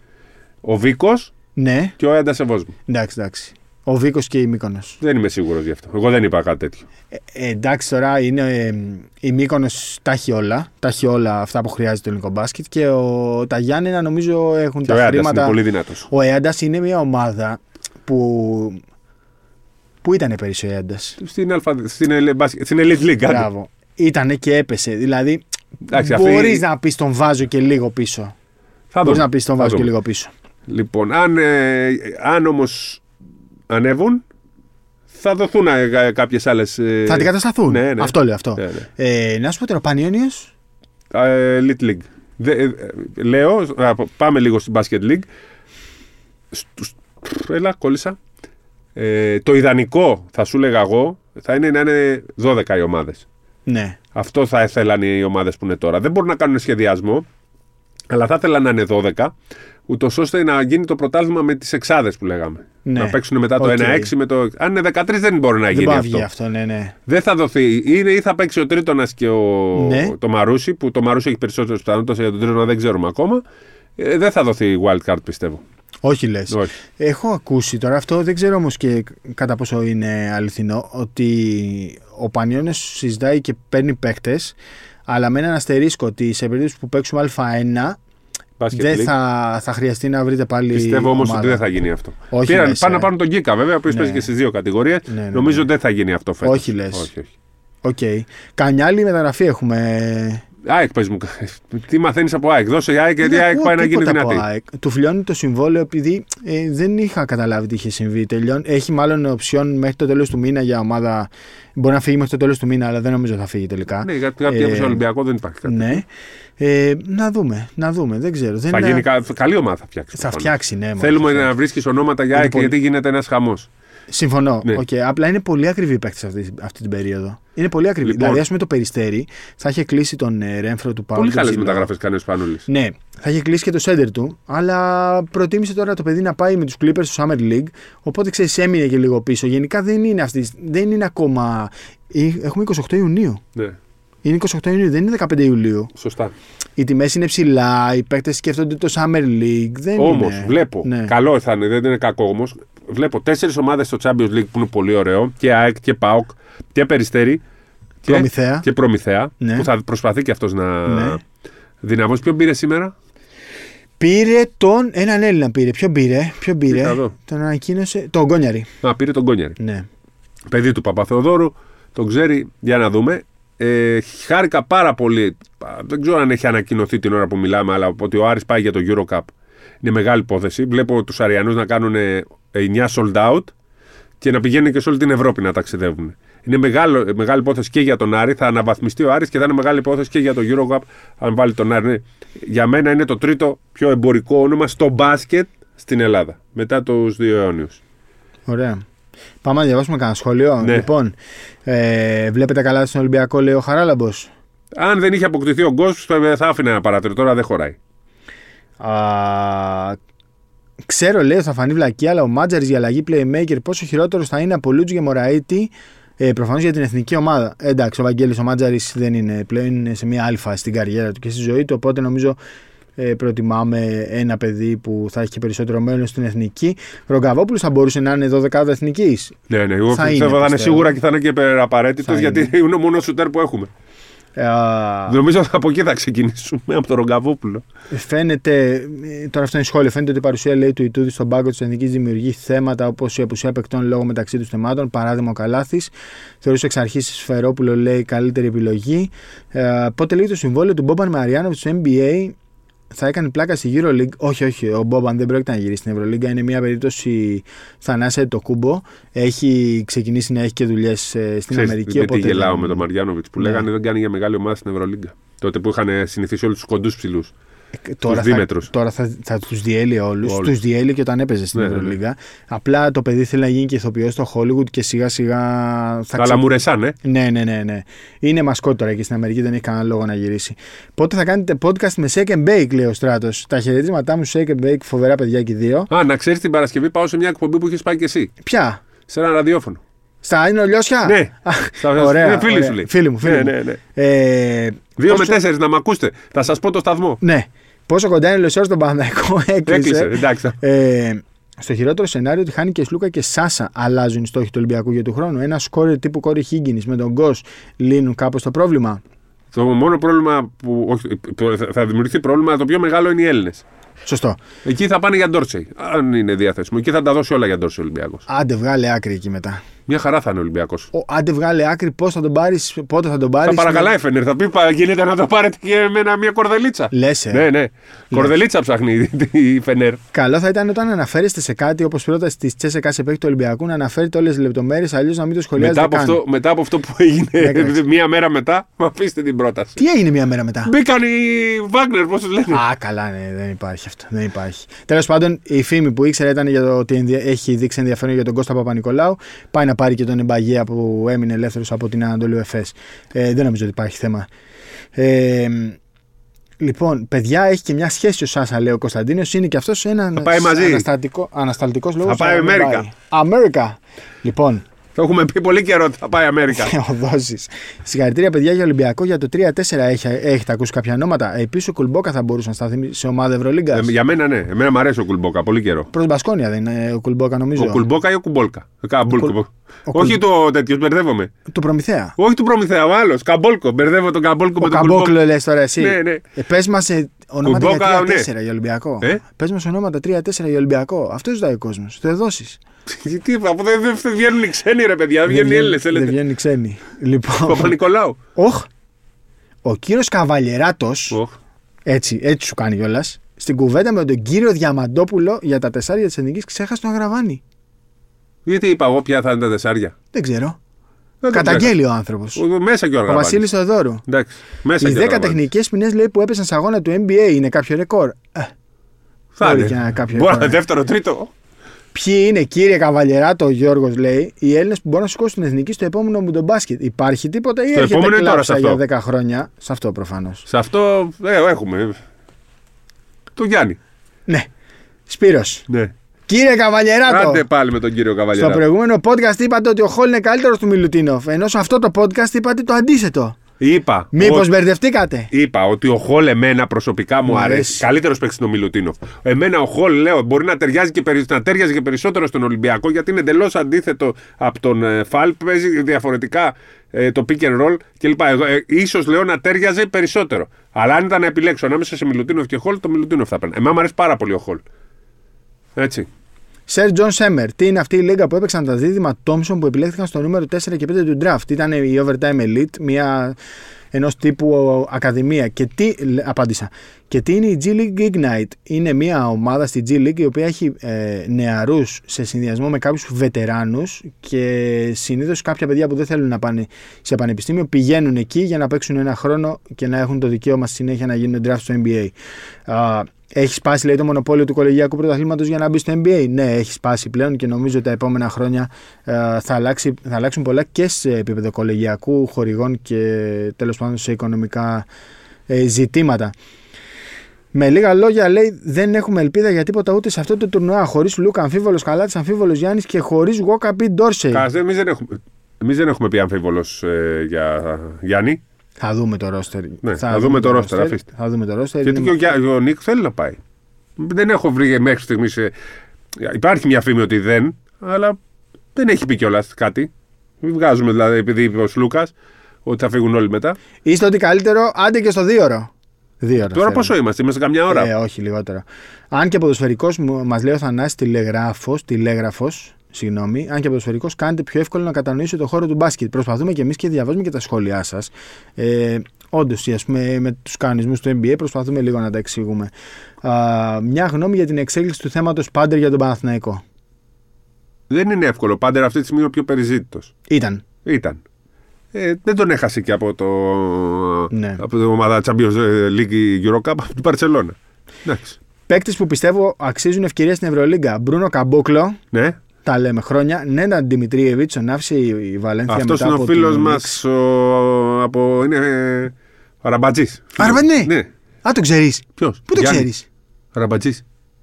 ο Βίκος Ναι. και ο Έντας Σεβόσμου. Εντάξει, εντάξει. Ο Βίκος και η Μήκονο. Δεν είμαι σίγουρος γι' αυτό. Εγώ δεν είπα κάτι τέτοιο. Ε, ε, εντάξει, τώρα είναι. ε, η Μύκονος τα έχει όλα. Τα έχει όλα αυτά που χρειάζεται το ελληνικό μπάσκετ και ο, τα Γιάννενα νομίζω έχουν Και ο τα Έντας χρήματα. είναι πολύ δυνατός. Ο Έαντα είναι μια ομάδα που. Πού ήταν πέρυσι ο Έαντα. Στην, αλφα, στην, ελε- μπάσκετ- στην Elite League. άντε. Μπράβο. Ήτανε και έπεσε. Δηλαδή. Εντάξει, αυτή- Μπορείς να πεις τον βάζω και λίγο πίσω. Θα Μπορείς δούμε. να πεις τον Θα βάζω και δούμε. λίγο πίσω. Λοιπόν, αν, ε, αν όμως ανέβουν, θα δοθούν κάποιες άλλες. Θα αντικατασταθούν. Ναι, ναι. Αυτό λέω αυτό. Ναι, ναι. Ε, να σου πω τώρα, Πανιόνιος; Ε, Elite League. Δε, ε, λέω, α, πάμε λίγο στην Basket League. Στους, έλα, κόλλησα. Ε, το ιδανικό, θα σου λέγα εγώ, θα είναι να είναι 12 οι ομάδες. Ναι. Αυτό θα ήθελαν οι ομάδες που είναι τώρα. Δεν μπορούν να κάνουν σχεδιασμό, αλλά θα ήθελαν να είναι 12, ούτως ώστε να γίνει το πρωτάθλημα με τις εξάδες που λέγαμε. Ναι. Να παίξουν μετά το Οκ. 1-6 με το. Αν είναι 13, δεν μπορεί να Δεν γίνει μπορεί να αυτό. βγει αυτό, ναι, ναι. Δεν θα δοθεί. Είναι ή θα παίξει ο Τρίτονας και ο... Ναι. το Μαρούσι, που το Μαρούσι έχει περισσότερες πιθανότητες για τον Τρίτονα δεν ξέρουμε ακόμα. Ε, δεν θα δοθεί wildcard πιστεύω. Όχι λες. Όχι. Έχω ακούσει τώρα αυτό, δεν ξέρω όμως και κατά πόσο είναι αληθινό, ότι ο Πανιόνιος συζητάει και παίρνει παίκτες, αλλά με έναν αστερίσκο ότι σε περίπτωση που παίξουμε Α1 Basket δεν League. θα, θα χρειαστεί να βρείτε πάλι. Πιστεύω όμως ομάδα. ότι δεν θα γίνει αυτό. Όχι, Πήραν, λες, πάνε ε. να πάρουν τον Γκίκα βέβαια, ο οποίος Ναι. παίζει και στις δύο κατηγορίες. Ναι, ναι, Νομίζω ναι. δεν θα γίνει αυτό φέτος. Όχι, λες. Όχι, όχι. Οκ. Καμιά άλλη μεταγραφή έχουμε. ΑΕΚ πες μου. Τι μαθαίνεις από ΑΕΚ. Δώσε η ΑΕΚ γιατί η Δεν ΑΕΚ ακούω πάει να γίνει τίποτα από δυνατή. ΑΕΚ. Του φιλιώνει το συμβόλαιο επειδή ε, δεν είχα καταλάβει τι είχε συμβεί. Τελειών, έχει μάλλον οψιόν μέχρι το τέλος του μήνα για ομάδα. Μπορεί να φύγει μέχρι το τέλος του μήνα, αλλά δεν νομίζω θα φύγει τελικά. Ναι, γιατί κάτι Ε, ε, Ολυμπιακό δεν υπάρχει κάτι. Ναι. Ε, να δούμε, να δούμε. Δεν ξέρω. Δεν Θα είναι- γίνει κα- καλή ομάδα θα φτιάξει. θα φτιάξει, ναι. μωρέ, Θέλουμε θα να φτιάξει. βρίσκεις ονόματα για Είναι ΑΕΚ πολύ- γιατί γίνεται ένας χαμός. Συμφωνώ. Ναι. Οκ, Απλά είναι πολύ ακριβή η παίκτη αυτή, αυτή την περίοδο. Είναι πολύ ακριβή. Λοιπόν. Δηλαδή, ας πούμε το περιστέρι θα είχε κλείσει τον ε, Ρέμφρο του Πάου. Πολύ καλές μεταγραφές κάνει ο Σπανούλης. Ναι, θα είχε κλείσει και το σέντερ του, αλλά προτίμησε τώρα το παιδί να πάει με τους Clippers στο Summer League. Οπότε ξέρεις, έμεινε και λίγο πίσω. Γενικά δεν είναι αυτή. Δεν είναι ακόμα. Ε, Έχουμε 28 Ιουνίου. Ναι, Είναι 28 Ιουνίου, δεν είναι 15 Ιουλίου. σωστά. Οι τιμές είναι ψηλά, οι παίκτες σκέφτονται το Summer League. Δεν Όμως είναι. βλέπω. Ναι. Καλό θα είναι, δεν είναι κακό όμως. Βλέπω τέσσερις ομάδες στο Champions League που είναι πολύ ωραίο. Και ΑΕΚ και ΠΑΟΚ και Περιστέρι. Και Προμηθέα. Και Προμηθέα. Ναι. Που θα προσπαθεί και αυτός να Ναι. δυναμώσει. Ποιον πήρε σήμερα; Πήρε τον. Έναν Έλληνα πήρε. Ποιον πήρε; Ποιον πήρε; Κοίτα εδώ. Τον ανακοίνωσε. Τον Γκόνιαρη. Α, πήρε τον Κόνιαρη. Ναι. παιδί του Παπαθεοδόρου, τον ξέρει, για να δούμε. Ε, χάρηκα πάρα πολύ. Α, Δεν ξέρω αν έχει ανακοινωθεί την ώρα που μιλάμε, αλλά ότι ο Άρης πάει για το Eurocup. Είναι μεγάλη υπόθεση. Βλέπω τους Αριανούς να κάνουν ε, 9 sold out και να πηγαίνουν και σε όλη την Ευρώπη να ταξιδεύουν. Είναι μεγάλο, ε, μεγάλη υπόθεση και για τον Άρη. Θα αναβαθμιστεί ο Άρης και θα είναι μεγάλη υπόθεση και για το Eurocup αν βάλει τον Άρη. Ναι. Για μένα είναι το τρίτο πιο εμπορικό όνομα στο μπάσκετ στην Ελλάδα. Μετά τους δύο αιώνιους. Ωραία. Πάμε να διαβάσουμε κανένα σχόλιο. Ναι. Λοιπόν, ε, βλέπετε καλά στον Ολυμπιακό, λέει ο Χαράλαμπος. Αν δεν είχε αποκτηθεί ο Γκος, θα θα άφηνε ένα παράθυρο. Τώρα δεν χωράει. Α, ξέρω, λέει, θα φανεί βλακή, αλλά ο Μάτζαρης για αλλαγή playmaker πόσο χειρότερο θα είναι από Λούτζ και Μωραήτη. Ε, Προφανώς για την εθνική ομάδα. Ε, εντάξει, ο Βαγγέλης ο Μάτζαρης δεν είναι πλέον είναι σε μια άλλη φάση στην καριέρα του και στη ζωή του. Οπότε νομίζω ε, προτιμάμε ένα παιδί που θα έχει και περισσότερο μέλλον στην εθνική. Ρογκαβόπουλος θα μπορούσε να είναι 12 εθνικής. Ναι, ναι. Εγώ Θα πιστεύω είναι, θα είναι πιστεύω. σίγουρα και θα είναι και απαραίτητος Θα γιατί είναι ο μόνος σουτέρ που έχουμε. Ε, Νομίζω ότι από εκεί θα ξεκινήσουμε από τον Ρογκαβόπουλο. Φαίνεται, ε, τώρα αυτό είναι σχόλιο, φαίνεται ότι η παρουσία λέει, του Ιτούδη στον πάγκο της Εθνικής δημιουργεί θέματα όπως η απουσία παικτών λόγω μεταξύ τους θεμάτων. Παράδειγμα, ο Καλάθης. Θεωρούσε εξ αρχής Σφερόπουλο λέει καλύτερη επιλογή. Ε, πότε λέει το συμβόλαιο του Μπόμπαν με Αριάνοβιτ στο NBA θα έκανε πλάκα στη EuroLeague. Όχι, όχι, ο Μπόμπαν δεν πρόκειται να γυρίσει στην Ευρωλίγκα. Είναι μια περίπτωση Θανάσε το κούμπο. Έχει ξεκινήσει να έχει και δουλειές στην Ξέρεις, Αμερική. γιατί οπότε γελάω δεν- με τον Μαριάνοβιτς που Ναι. λέγανε δεν κάνει για μεγάλη ομάδα στην Ευρωλίγκα. Τότε που είχαν συνηθίσει όλους τους κοντούς ψηλούς. Ε, Τώρα θα, δίμετρους. τώρα θα, θα τους διέλυε όλους. Όλους. Τους διέλυε και όταν έπαιζε στην Ναι, ναι, ναι. Ευρωλίγα. Απλά το παιδί θέλει να γίνει και ηθοποιός στο Hollywood και σιγά σιγά θα Αλλά ξε- μου ρεσάνε. Ναι, ναι, ναι, ναι. Είναι μασκότ τώρα εκεί στην Αμερική, δεν έχει κανένα λόγο να γυρίσει. Πότε θα κάνετε podcast με Shake and Bake, λέει ο Στράτος. Τα χαιρετήματά μου Shake and Bake, φοβερά παιδιά και οι δύο. Α, να ξέρεις την Παρασκευή πάω σε μια εκπομπή που είχε πάει και εσύ. Ποια; Σε ένα ραδιόφωνο. Στα είναι ολιώσια. Ναι. Α, Στα- ωραία, είναι φίλοι ωραία. σου λέει. Φίλοι μου, φίλοι Ναι, μου. ναι, ναι. Ε, Δύο πόσο- με τέσσερις να μ' ακούστε. Θα σας πω το σταθμό. Ναι. Πόσο κοντά είναι ο Λεσόρ στον Παναθηναϊκό, έκλεισε. Έκλεισε. Εντάξει. Ε, στο χειρότερο σενάριο ότι χάνει και Σλούκα και Σάσα αλλάζουν οι στόχοι του Ολυμπιακού για του χρόνου. Ένα σκόρερ τύπου Κόρη Χίγκινης με τον Γκος λύνουν κάπως το πρόβλημα. Το μόνο πρόβλημα που. Όχι, το- θα δημιουργηθεί πρόβλημα, το πιο μεγάλο είναι οι Έλληνες. Σωστό. Εκεί θα πάνε για Ντόρτσεϊ. Αν είναι διαθέσιμο. Εκεί θα τα δώσει όλα για Ντόρτσεϊ ο Ολυμπιακός. Άντε, βγάλε άκρη εκεί μετά. Μια χαρά θα είναι ο Ολυμπιακός. Άντε βγάλε άκρη πώς θα τον πάρεις, πότε θα τον πάρεις. Θα παρακαλάει η Φενέρ. Θα πει «Πα, γίνεται να το πάρετε και με ένα- μια κορδελίτσα. Λες. Ναι, ναι. Κορδελίτσα ψάχνει η Φενέρ. Καλό θα ήταν όταν αναφέρεστε σε κάτι όπως πρόταση τη Τσέσεκα σε παίκτη του Ολυμπιακού να αναφέρετε όλες τις λεπτομέρειες, αλλιώς να μην το σχολιάζετε. Μετά από, καν. αυτό, μετά από αυτό που έγινε Εντάξει. μία μέρα μετά, μου αφήστε την πρόταση. Τι έγινε μία μέρα μετά; Μπήκαν οι Βάγκνερ, πώς τους λένε. Α, καλά, ναι, δεν υπάρχει αυτό. Δεν υπάρχει. Τέλος πάντων, η φήμη που ήξερε ήταν για το ότι ενδια- έχει δείξει ενδιαφέρον για τον Κώστα Παπα-Νικολάου. Πάει να πάρει και τον Εμπαγέα που έμεινε ελεύθερος από την Ανατολή ΕΦΕΣ. Ε, δεν νομίζω ότι υπάρχει θέμα. Ε, λοιπόν, παιδιά, έχει και μια σχέση ο Σάσα, λέει ο Κωνσταντίνος. Είναι και αυτός ένας Θα πάει μαζί. ανασταλτικό λόγο. Θα πάει Αμέρικα. Αμέρικα. Λοιπόν, Το έχουμε πει πολύ καιρό ότι θα πάει Αμέρικα. ο Δόσης. Συγχαρητήρια, παιδιά, για Ολυμπιακό. Για το 3-4 έχει, έχετε ακούσει κάποια ονόματα. Επίση, ο Κουλμπόκα θα μπορούσε να σταθεί σε ομάδα Ευρωλίγκας. Ε, για μένα ναι, εμένα μου αρέσει ο Κουλμπόκα πολύ καιρό. Προς Μπασκόνια δεν είναι ο Κουλμπόκα, νομίζω. Ο Κουλμπόκα ή ο Κουμπόλκα. Ε, Καμπόλκο. Κουλ- ο Όχι το τέτοιο, μπερδεύομαι. Του Προμηθέα. Όχι του Προμηθέα, ο άλλος. Καμπόλκο. Μπερδεύω τον Καμπόλκο Ο με τον Κουλμπόκα. Καμπόκλο λες τώρα εσύ. Ναι, ναι. Ε, Πες μας ονόματα Κουλμπόκα, για 3-4 ναι. για Ολυμπιακό. Ε; Πες μας ονόματα 3-4 για Ολυμπιακό. Αυτό ζητάει ο κόσμος. Το δώσεις. Τι, αφού δεν δεν- δεν βγαίνουν οι ξένοι ρε παιδιά, δεν βγαίνουν οι Έλληνες. Δεν βγαίνουν οι ξένοι. Λοιπόν. Παπα-Νικολάου. Οχ. Ο κύριος Καβαλιεράτος. Οχ. Έτσι, έτσι σου κάνει κιόλας. Στην κουβέντα με τον κύριο Διαμαντόπουλο για τα τεσσάρια της Εθνικής ξέχασε τον Αγραβάνη. Γιατί είπα εγώ ποια θα είναι τα τεσσάρια. Δεν ξέρω. Δεν το Καταγγέλει ο άνθρωπος. ξέρω. Ο- Μέσα και ο Ο Αργαβάνης. Βασίλης Θεοδόρου. Εντάξει. Μέσα Οι και ο 10 Αργαβάνης. τεχνικές ποινές λέει που έπεσαν σε αγώνα του NBA είναι κάποιο ρεκόρ. Ε, Θα μπορεί είναι. και να κάποιο Μπορεί να ρεκόρ. είναι δεύτερο, τρίτο. Ποιοι είναι, κύριε Καβαλιεράτο, ο Γιώργος λέει, οι Έλληνες που μπορούν να σηκώσουν την εθνική στο επόμενο μου τον μπάσκετ. Υπάρχει τίποτα ή Στο έρχεται επόμενο ή τώρα κλάψα σε για αυτό; 10 χρόνια; Σε αυτό προφανώς. Σε αυτό ε, έχουμε. Το Γιάννη. Ναι. Σπύρος. Ναι. Κύριε Καβαλιεράτο, Άντε πάλι με τον κύριο στο Καβαλιέρα. προηγούμενο podcast είπατε ότι ο Χόλ είναι καλύτερος του Μιλουτίνοφ. Ενώ σε αυτό το podcast είπατε το αντίθετο. Είπα. Μήπως ότι- μπερδευτήκατε; Είπα ότι ο Χολ εμένα προσωπικά μου Μου αρέσει. αρέσει. Καλύτερος παίκτης είναι ο Μιλουτίνοφ. Εμένα ο Χολ, λέω, μπορεί να ταιριάζει και, περι... να ταιριάζει και περισσότερο στον Ολυμπιακό γιατί είναι εντελώς αντίθετο από τον ε, Φαλ. Παίζει διαφορετικά ε, το pick and roll κλπ. Εγώ, ε, ίσως λέω να ταιριάζει περισσότερο. Αλλά αν ήταν να επιλέξω ανάμεσα σε Μιλουτίνοφ και Χολ, το Μιλουτίνοφ θα έπαιρνα. Εμένα μου αρέσει πάρα πολύ ο Χολ. Έτσι. Σερ Τζον Σέμερ, τι είναι αυτή η λίγκα που έπαιξαν τα δίδυμα Τόμσον που επιλέχθηκαν στο νούμερο 4 και 5 του draft; Ήταν η Overtime Elite, μια ενός τύπου ακαδημία. Και τι, λέ- απάντησα. Και τι είναι η G League Ignite; Είναι μια ομάδα στη G League η οποία έχει ε, νεαρούς σε συνδυασμό με κάποιους βετεράνους και συνήθως κάποια παιδιά που δεν θέλουν να πάνε σε πανεπιστήμιο πηγαίνουν εκεί για να παίξουν ένα χρόνο και να έχουν το δικαίωμα στη συνέχεια να γίνουν draft στο NBA. Α, έχει σπάσει λέει, το μονοπόλιο του κολεγιακού πρωταθλήματος για να μπει στο NBA. Ναι, έχει σπάσει πλέον και νομίζω τα επόμενα χρόνια ε, θα, αλλάξει, θα αλλάξουν πολλά και σε επίπεδο κολεγιακού χορηγών και τέλος πάντων σε οικονομικά ε, ζητήματα. Με λίγα λόγια, λέει, δεν έχουμε ελπίδα για τίποτα ούτε σε αυτό το τουρνουά. Χωρίς Λούκα αμφίβολος, Καλάτη αμφίβολος Γιάννης και χωρίς Γόκα Πι Ντόρσεϊ. Εμείς δεν, έχουμε... εμείς δεν έχουμε πει αμφίβολος ε, για Γιάννη. Θα δούμε το ρόστερ. Ναι, θα δούμε το roster, αφήστε. Θα δούμε το ρόστερ. Γιατί και ο, Γιά- ο Νίκ θέλει να πάει. Δεν έχω βρει μέχρι στιγμής. Υπάρχει μια φήμη ότι δεν, αλλά δεν έχει πει κιόλας κάτι. Μην βγάζουμε δηλαδή, επειδή είπε ο Λούκα, ότι θα φύγουν όλοι μετά. Είστε ότι καλύτερο, άντε και στο δύο ώρο. Δύο ώρα. Τώρα θέλω. πόσο είμαστε, είμαστε καμιά ώρα. Ε, όχι, λιγότερο. Αν και ποδοσφαιρικός, μας λέει ο Θανάσης τηλεγράφος, τηλέγραφος, συγγνώμη, αν και ποδοσφαιρικός, κάνετε πιο εύκολο να κατανοήσετε το χώρο του μπάσκετ. Προσπαθούμε και εμείς και διαβάζουμε και τα σχόλιά σας. Ε, Όντως, με τους κανονισμούς του NBA προσπαθούμε λίγο να τα εξηγούμε. Α, μια γνώμη για την εξέλιξη του θέματος Πάντερ για τον Παναθηναϊκό. Δεν είναι εύκολο. Πάντερ αυτή τη στιγμή είναι ο πιο περιζήτητος. Ήταν. Ήταν. Ε, δεν τον έχασε και από, το, Ναι. από την ομάδα Champions League Euro Cup από την Παρσελόνα. Εντάξει. Παίκτες που πιστεύω αξίζουν ευκαιρία στην Ευρωλίγκα. Μπρούνο Καμπόκλο, Ναι. Τα λέμε χρόνια. Νέναν Δημητρίεβιτ, τον άφησε η η Βαλένθια Αυτός μετά είναι από ο φίλος την μας. Νίξ. Από... Είναι. Αραμπατζή. Αραμπα- ναι. ναι. Α, το ξέρεις. Ποιος; Πού το ξέρεις; Αραμπατζή.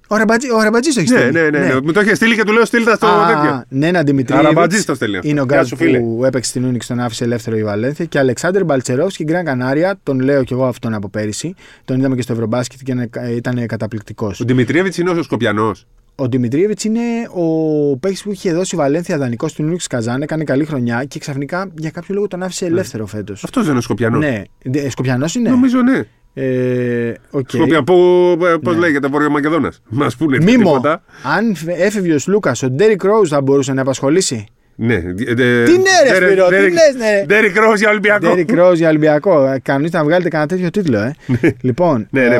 Ο Ραμπατζή ο Ραμπατζής το έχεις Ναι, στείλει. ναι, ναι, ναι. Μου το είχε στείλει και του λέω στείλτε στο Α, τέτοιο. ναι, ένα Αραμπατζής Δημητρίου. το στέλνει αυτό. Είναι ο Γεια Γκάζ σου, φίλε. που έπαιξε στην Ούνιξ, τον άφησε ελεύθερο η Βαλένθια. Και Αλεξάνδρ Μπαλτσερόφσκι, Γκραν Κανάρια, τον λέω κι εγώ αυτόν από πέρυσι. Τον είδαμε και στο Ευρωμπάσκετ και είναι- ήταν καταπληκτικός. Ο Δημητριέβιτς είναι ο Σκοπιανός. Ο Δημητρίεβιτς είναι ο παίκτης που είχε δώσει η Βαλένθια δανεικό στην Ούνιξ Καζάν, έκανε καλή χρονιά και ξαφνικά για κάποιο λόγο τον άφησε ελεύθερο φέτος. Αυτός δεν είναι ο Σκοπιανός. Ναι, Σκοπιανός είναι; Νομίζω ναι. Ε, οκ. Σκοπια, πώς Ναι. λέγεται, Βόρειο Μακεδόνας. Μας πούνε Μίμο, τίποτα. αν έφευγε ο Σλούκας, ο Ντέρικ Ρόουζ θα μπορούσε να απασχολήσει; Ναι. Τι ναι, ρε Σπύρο, τι λες, ναι, ρε. Ντέρικ Ρόζ για Ολυμπιακό. Ντέρι Κρόζ για Ολυμπιακό. Ε, Κανονίστε να βγάλετε κανένα τέτοιο τίτλο, ε. λοιπόν. Ναι, ναι, ε,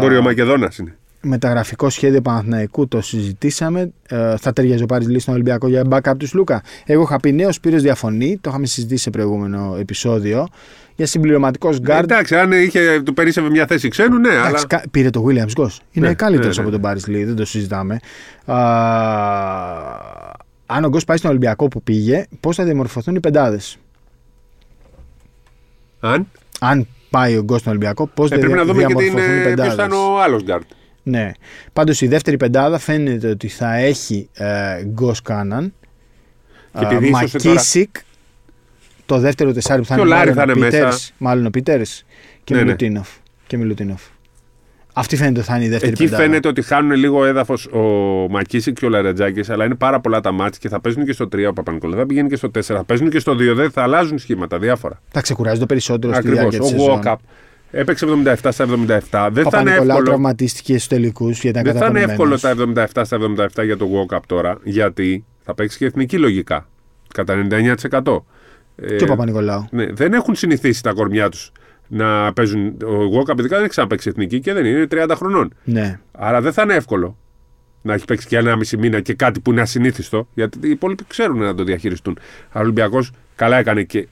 μπορεί ο Μακεδόνας είναι. Μεταγραφικό σχέδιο Παναθηναϊκού το συζητήσαμε. Ε, θα ταιριάζει ο Πάρης Λί στον Ολυμπιακό για backup του Σλούκα. Εγώ είχα πει ναι, ο Σπύρος διαφωνεί, το είχαμε συζητήσει σε προηγούμενο επεισόδιο. Για συμπληρωματικός γκαρντ. Εντάξει, αν είχε, του περίσευε μια θέση ξένου, ναι, αλλά. Εντάξει, κα- πήρε το Williams Goss. Είναι Ναι, καλύτερος ναι, ναι. από τον Πάρης Λί, δεν το συζητάμε. Α, αν ο Goss πάει στον Ολυμπιακό που πήγε, πώς θα διαμορφωθούν οι πεντάδες; Αν; Αν πάει ο Goss στον Ολυμπιακό, πώς Ε, θα πρέπει να δούμε και διαμορφωθούν οι ποιος θα πεντάδες. είναι ο άλλος γκαρντ. Ναι. Πάντως η δεύτερη πεντάδα φαίνεται ότι θα έχει ε, Γκος Κάναν, Και επειδή ίσως τώρα- Μακίσικ, το δεύτερο τεσάρι που θα Και ο είναι, Λάρη μάλλον, θα ο είναι Πίτερς, μέσα. μάλλον ο Πίτερς και, Ναι, ναι. Μιλουτίνοφ. και Μιλουτίνοφ. Αυτή φαίνεται ότι θα είναι η δεύτερη Εκεί πεντάδα. φαίνεται ότι χάνουν λίγο έδαφος ο Μακίση και ο Λαρετζάκης, αλλά είναι πάρα πολλά τα μάτια και θα παίζουν και στο 3 ο Παπα-Νικολάου, θα πηγαίνει και στο 4, θα παίζουν και στο 2, δεν θα αλλάζουν σχήματα διάφορα. Θα ξεκουράζονται περισσότερο στη Ακριβώς. διάρκεια της Ο σεζόν. Walkup έπαιξε 77 στα 77. Δεν θα είναι Παπα-Νικολάου εύκολο. τραυματίστηκε στου τελικού γιατί ήταν Δεν θα είναι εύκολο καταπονημένος. τα 77 στα 77 για το Walkup τώρα, γιατί θα παίξει και εθνική λογικά. Κατά 99%. Ε, Και ο Παπα-Νικολάου. ναι, δεν έχουν συνηθίσει τα κορμιά τους να παίζουν. Ο Walkup ειδικά δεν έχει ξαναπέξει εθνική και δεν είναι, είναι 30 χρονών. Ναι. Άρα δεν θα είναι εύκολο να έχει παίξει και ένα μισή μήνα και κάτι που είναι ασυνήθιστο, γιατί οι υπόλοιποι ξέρουν να το διαχειριστούν. Αλλά ο Ολυμπιακός καλά έκανε και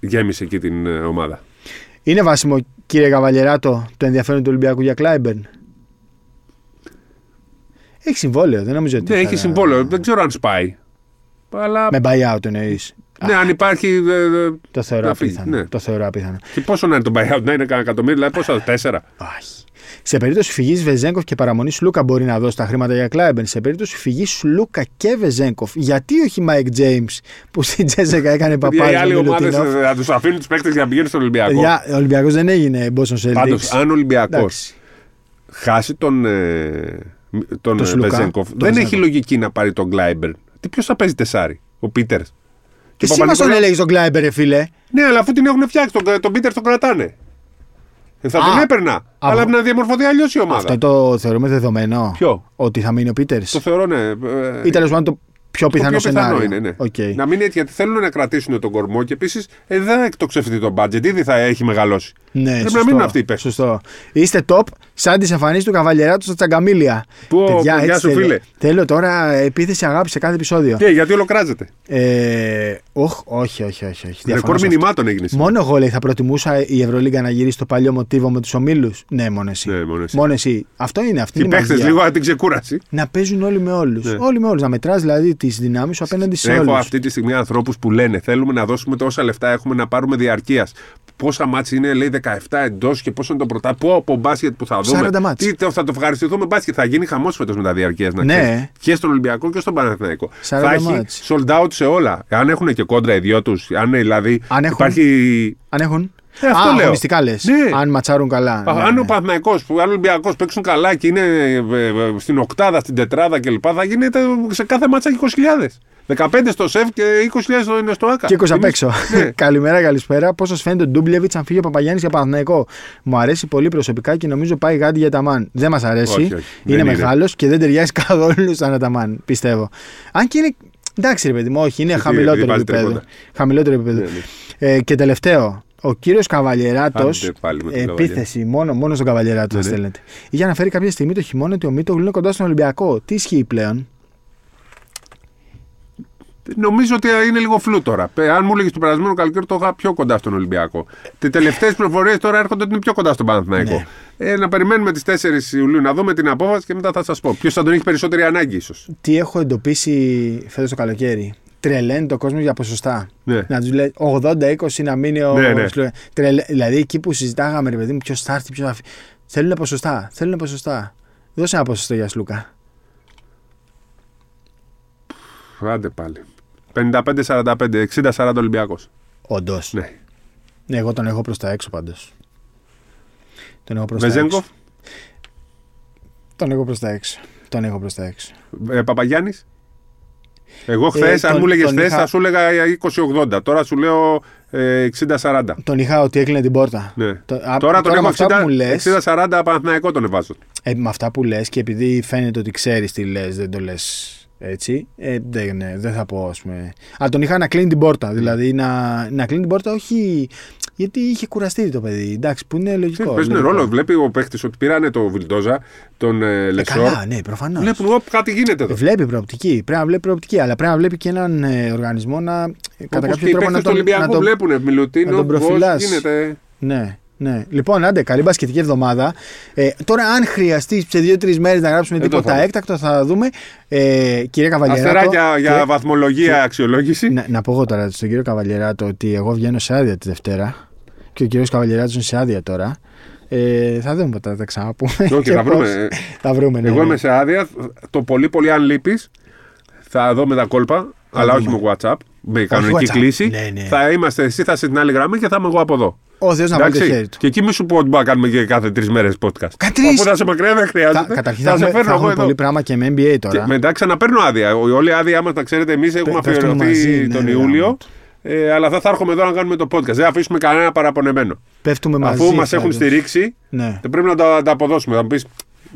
γέμισε εκεί την ε, ομάδα. Είναι βάσιμο, κύριε Καβαλιεράτο, το ενδιαφέρον του Ολυμπιακού για Κλάιμπερν; Έχει συμβόλαιο, δεν νομίζω ότι. Ναι, θα- έχει συμβόλαιο. Δεν ξέρω αν σπάει. Αλλά Με buyout εννοείς. ναι, αν υπάρχει. ε, ε, Το θεωρώ να φύγει, απίθανο. ναι. Το θεωρώ απίθανο. Και πόσο να είναι το buyout, να είναι κανένα εκατομμύριο, δηλαδή πόσα, τέσσερα; Όχι. Σε περίπτωση φυγής Βεζέγκοφ και παραμονής Σλούκα μπορεί να δώσει τα χρήματα για Κλάιμπερν. Σε περίπτωση φυγής Σλούκα και Βεζέγκοφ, γιατί όχι Μάικ Τζέιμς που στην ΤΣΣΚΑ έκανε Γιατί οι παπάρι. άλλοι ομάδες θα τους αφήνουν τους παίκτες για να πηγαίνουν στον Ολυμπιακό. Παιδιά, ο Ολυμπιακός δεν έγινε Boston Celtics. Πάντως, αν ο Ολυμπιακός Εντάξει. χάσει τον, ε, τον Το ε, Σλούκα, Βεζέγκοφ, τον δεν Βεζέγκοφ. έχει λογική να πάρει τον Κλάιμπερν. Τι ποιος θα παίζει τεσάρι, ο Πίτερς; Και εσύ μας τον έλεγες τον Κλάιμπερ, ρε φίλε. Ναι, αλλά αφού την έχουν φτιάξει, τον, τον Πίτερ τον κρατάνε. Ε, θα Α, τον έπαιρνα. αλλά να διαμορφωθεί αλλιώς η ομάδα. Αυτό το θεωρούμε δεδομένο. Ποιο; Ότι θα μείνει ο Πίτερς. Το θεωρώ, ναι. ε, Ή τέλος πάντων το πιο το πιθανό πιο πιθανό σενάριο. είναι, ναι. Οκ. Να μην είναι έτσι, γιατί θέλουν να κρατήσουν τον κορμό και επίσης ε, δεν θα εκτοξευτεί το budget, ήδη θα έχει μεγαλώσει. Ναι, Πρέπει σωστό, να μείνουν αυτοί οι παίκτες. Σωστό. Είστε top σαν τις εμφανίσεις του Καβαλιεράτου στα Τσαγκαμίλια. Πω, πω, Παιδιά, γεια έτσι σου, θέλω. φίλε. Θέλω τώρα επίθεση αγάπης σε κάθε επεισόδιο. Και γιατί όλο κράζετε; Ε, οχ, όχι, όχι, όχι. όχι. Διαφωνώ Ρεκόρ σε αυτό. μηνυμάτων έγινες. σήμερα. Μόνο εγώ λέει θα προτιμούσα η Ευρωλίγκα να γυρίσει το παλιό μοτίβο με τους ομίλους. Ναι, μόνο εσύ. Ναι, μόνο εσύ. εσύ. Αυτό είναι αυτή. Και οι είναι η παίχτε μαγεία. λίγο από την ξεκούραση. Να παίζουν όλοι με όλους. Ναι. Όλοι με όλους. Να μετράς δηλαδή τι δυνάμεις σου απέναντι σε Έχω όλους. αυτή τη στιγμή ανθρώπους που λένε θέλουμε να δώσουμε τόσα λεφτά έχουμε να πάρουμε διαρκείας. Πόσα μάτια είναι, λέει 17 εντός και πόσο είναι το πρωτά. Πω από μπάσκετ που θα δούμε. 40 μάτς. Τι, το- θα το ευχαριστηθούμε μπάσκετ. Θα γίνει χαμός φέτος με τα διαρκείας να Ναι. ξέρεις. Και στον Ολυμπιακό και στον Παναθηναϊκό. 40 θα έχει μάτς. sold out σε όλα. Αν έχουν και κόντρα οι δυο τους. Αν δηλαδή Αν έχουν. υπάρχει. Αν έχουν. Ε, αυτό Α, λέω. αγωνιστικά λες. Ναι. Αν ματσάρουν καλά. Α, Ναι, αν ναι. ο Παναθηναϊκός που αν ο Ολυμπιακός παίξουν καλά και είναι ε, ε, ε, στην οκτάδα, στην τετράδα κλπ. θα γίνεται σε κάθε μάτσα 20.000. 15 στο σεφ και 20.000 στο, είναι στο ΑΚΑ. Κύκο απ' Εμείς- έξω. Ναι. Καλημέρα, καλησπέρα. Πώ σα φαίνεται ο Ντούμπλεβιτς αν φύγει ο Παπαγιάννης για Παναθηναϊκό; Μου αρέσει πολύ προσωπικά και νομίζω πάει γάντι για τα μαν. Δεν μας αρέσει. Όχι, όχι. Είναι Δεν είναι. μεγάλος και δεν ταιριάζει καθόλου σαν Αταμάν, πιστεύω. Αν και είναι. Εντάξει, ρε παιδί μου, όχι, είναι Γιατί- χαμηλότερο γιατί βάζει επίπεδο. τρίποτα. Χαμηλότερο επίπεδο. Ναι, ναι. Ε, και τελευταίο, ο κύριος Καβαλιεράτος. Άντε πάλι με τον Επίθεση, μόνο, μόνο στον Καβαλιεράτο Ναι, θα ναι. στέλνετε. Είχε αναφέρει κάποια στιγμή το χειμώνα ότι ο Μίτογλου είναι κοντά στον Ολυμπιακό. Τι ισχύει πλέον; Νομίζω ότι είναι λίγο φλού τώρα. Ε, Αν μου έλεγες το περασμένο καλοκαίρι, το είχα πιο κοντά στον Ολυμπιακό. Τι τελευταίες πληροφορίες τώρα έρχονται ότι είναι πιο κοντά στον Παναθηναϊκό. Ναι. Ε, να περιμένουμε τις 4 Ιουλίου να δούμε την απόφαση και μετά θα σας πω. Ποιος θα τον έχει περισσότερη ανάγκη, ίσως. Τι έχω εντοπίσει φέτος το καλοκαίρι; Τρελαίνει το κόσμο για ποσοστά. Ναι. Να τους λέει 80-20 να μείνει ο. Ναι, ναι. Σλο- Τρελε... Δηλαδή εκεί που συζητάγαμε, ρε παιδί μου, ποιος θα έρθει, ποιος θα φύγει. Θέλουν ποσοστά. Θέλουν ποσοστά. Δώσε ένα ποσοστό για Σλούκα. Άντε πάλι. 55-45, 60-40 Ολυμπιακός. Όντως. Ναι. Ναι, εγώ τον έχω προς τα έξω πάντως. Τον έχω προς τα έξω. Βεζέγκοφ, Τον έχω προς τα έξω. Τον έχω προς τα έξω. ε, Παπαγιάννης; Εγώ χθες, Ε, αν τον- μου έλεγε τον χθες, είχα- θα σου έλεγα 20-80. Τώρα σου λέω ε, 60-40. Τον είχα ότι έκλεινε την πόρτα. Ναι. Το- α, τώρα τον με έχω αυτά που μου λες, 60-40 Παναθηναϊκό τον εβάζω. ε, με αυτά που λες και επειδή φαίνεται ότι ξέρεις τι λες, δεν το λες Έτσι. Ε, δεν, ναι, δεν θα πω, ας πούμε. Αλλά τον είχα να κλείνει την πόρτα. Δηλαδή να, να κλείνει την πόρτα, όχι. Γιατί είχε κουραστεί το παιδί. Εντάξει, που είναι λογικό. Παίζουν λογικό. ρόλο. Βλέπει ο παίχτη ότι πήρανε το Βιλντόζα, τον ε, Ε, Λεσόρ. καλά, ναι, προφανώς. Βλέπουν, «Οπ, κάτι γίνεται εδώ. Βλέπει προοπτική. Πρέπει να βλέπει προοπτική. Αλλά πρέπει να βλέπει και έναν ε, οργανισμό να. ε, Κατά Όπως κάποιο και οι τρόπο παίκτες να του τον. Ολυμπιακού να τον βλέπουν Μιλουτίνο, να τον πώς προφυλάς. γίνεται. ναι, ναι. Λοιπόν, άντε, καλή μπασκετική εβδομάδα. Ε, τώρα, αν χρειαστείς σε δύο-τρεις μέρες να γράψουμε Εδώ τίποτα θα είναι. έκτακτο, θα δούμε. Ε, κύριε Καβαλιεράτο. Αστεράκια για κύριε- βαθμολογία αξιολόγηση. Να, να πω εγώ τώρα στον κύριο Καβαλιεράτο ότι εγώ βγαίνω σε άδεια τη Δευτέρα και ο κύριος Καβαλιεράτο είναι σε άδεια τώρα. Ε, θα δούμε πότε θα τα ξαναπούμε. Όχι, και θα πώς. βρούμε. Θα βρούμε, ναι, Εγώ ναι. είμαι σε άδεια. Το πολύ πολύ αν λείπεις, θα δω με τα κόλπα, αλλά όχι δούμε. με WhatsApp. Με κανονική WhatsApp. κλίση. Ναι, ναι. Θα είμαστε, εσύ θα είσαι στην άλλη γραμμή και θα είμαι εγώ από εδώ. Ο Θεός να βάλει το χέρι του. Και εκεί μη σου πω ότι μπορούμε να κάνουμε και κάθε τρεις μέρες podcast. Κα- τρεις. Αφού θα σε μακριά δεν Θα, χρειάζεται. καταρχήν θα θα, σε έχουμε, θα φέρνω εγώ έχουμε εδώ. πολύ πράγμα και με NBA Και τώρα. μετά ξαναπαίρνω άδεια. Ο- Όλη η άδειά μα, τα ξέρετε, εμείς έχουμε πέφτουμε αφιερωθεί μαζί, ναι, τον ρε, Ιούλιο. Γάμο Ε, αλλά θα, θα έρχομαι εδώ να κάνουμε το podcast. Δεν θα αφήσουμε κανένα παραπονεμένο. Πέφτουμε μαζί. Αφού μας θα έχουν δεις. στηρίξει, Ναι. δεν πρέπει να τα, τα αποδώσουμε. Θα μου πεις.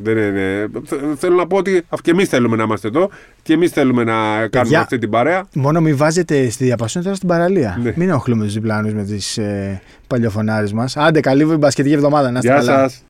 Δεν είναι. Θε- Θέλω να πω ότι και εμείς θέλουμε να είμαστε εδώ και εμείς θέλουμε να κάνουμε αυτή την παρέα. Μόνο μην βάζετε στη διαπασόνη τώρα στην παραλία. Ναι. Μην ενοχλούμε τους διπλάνους με τις ε, παλιοφωνάρες μας. Άντε, καλή μπασκετική εβδομάδα. Να είστε Γεια καλά. σας.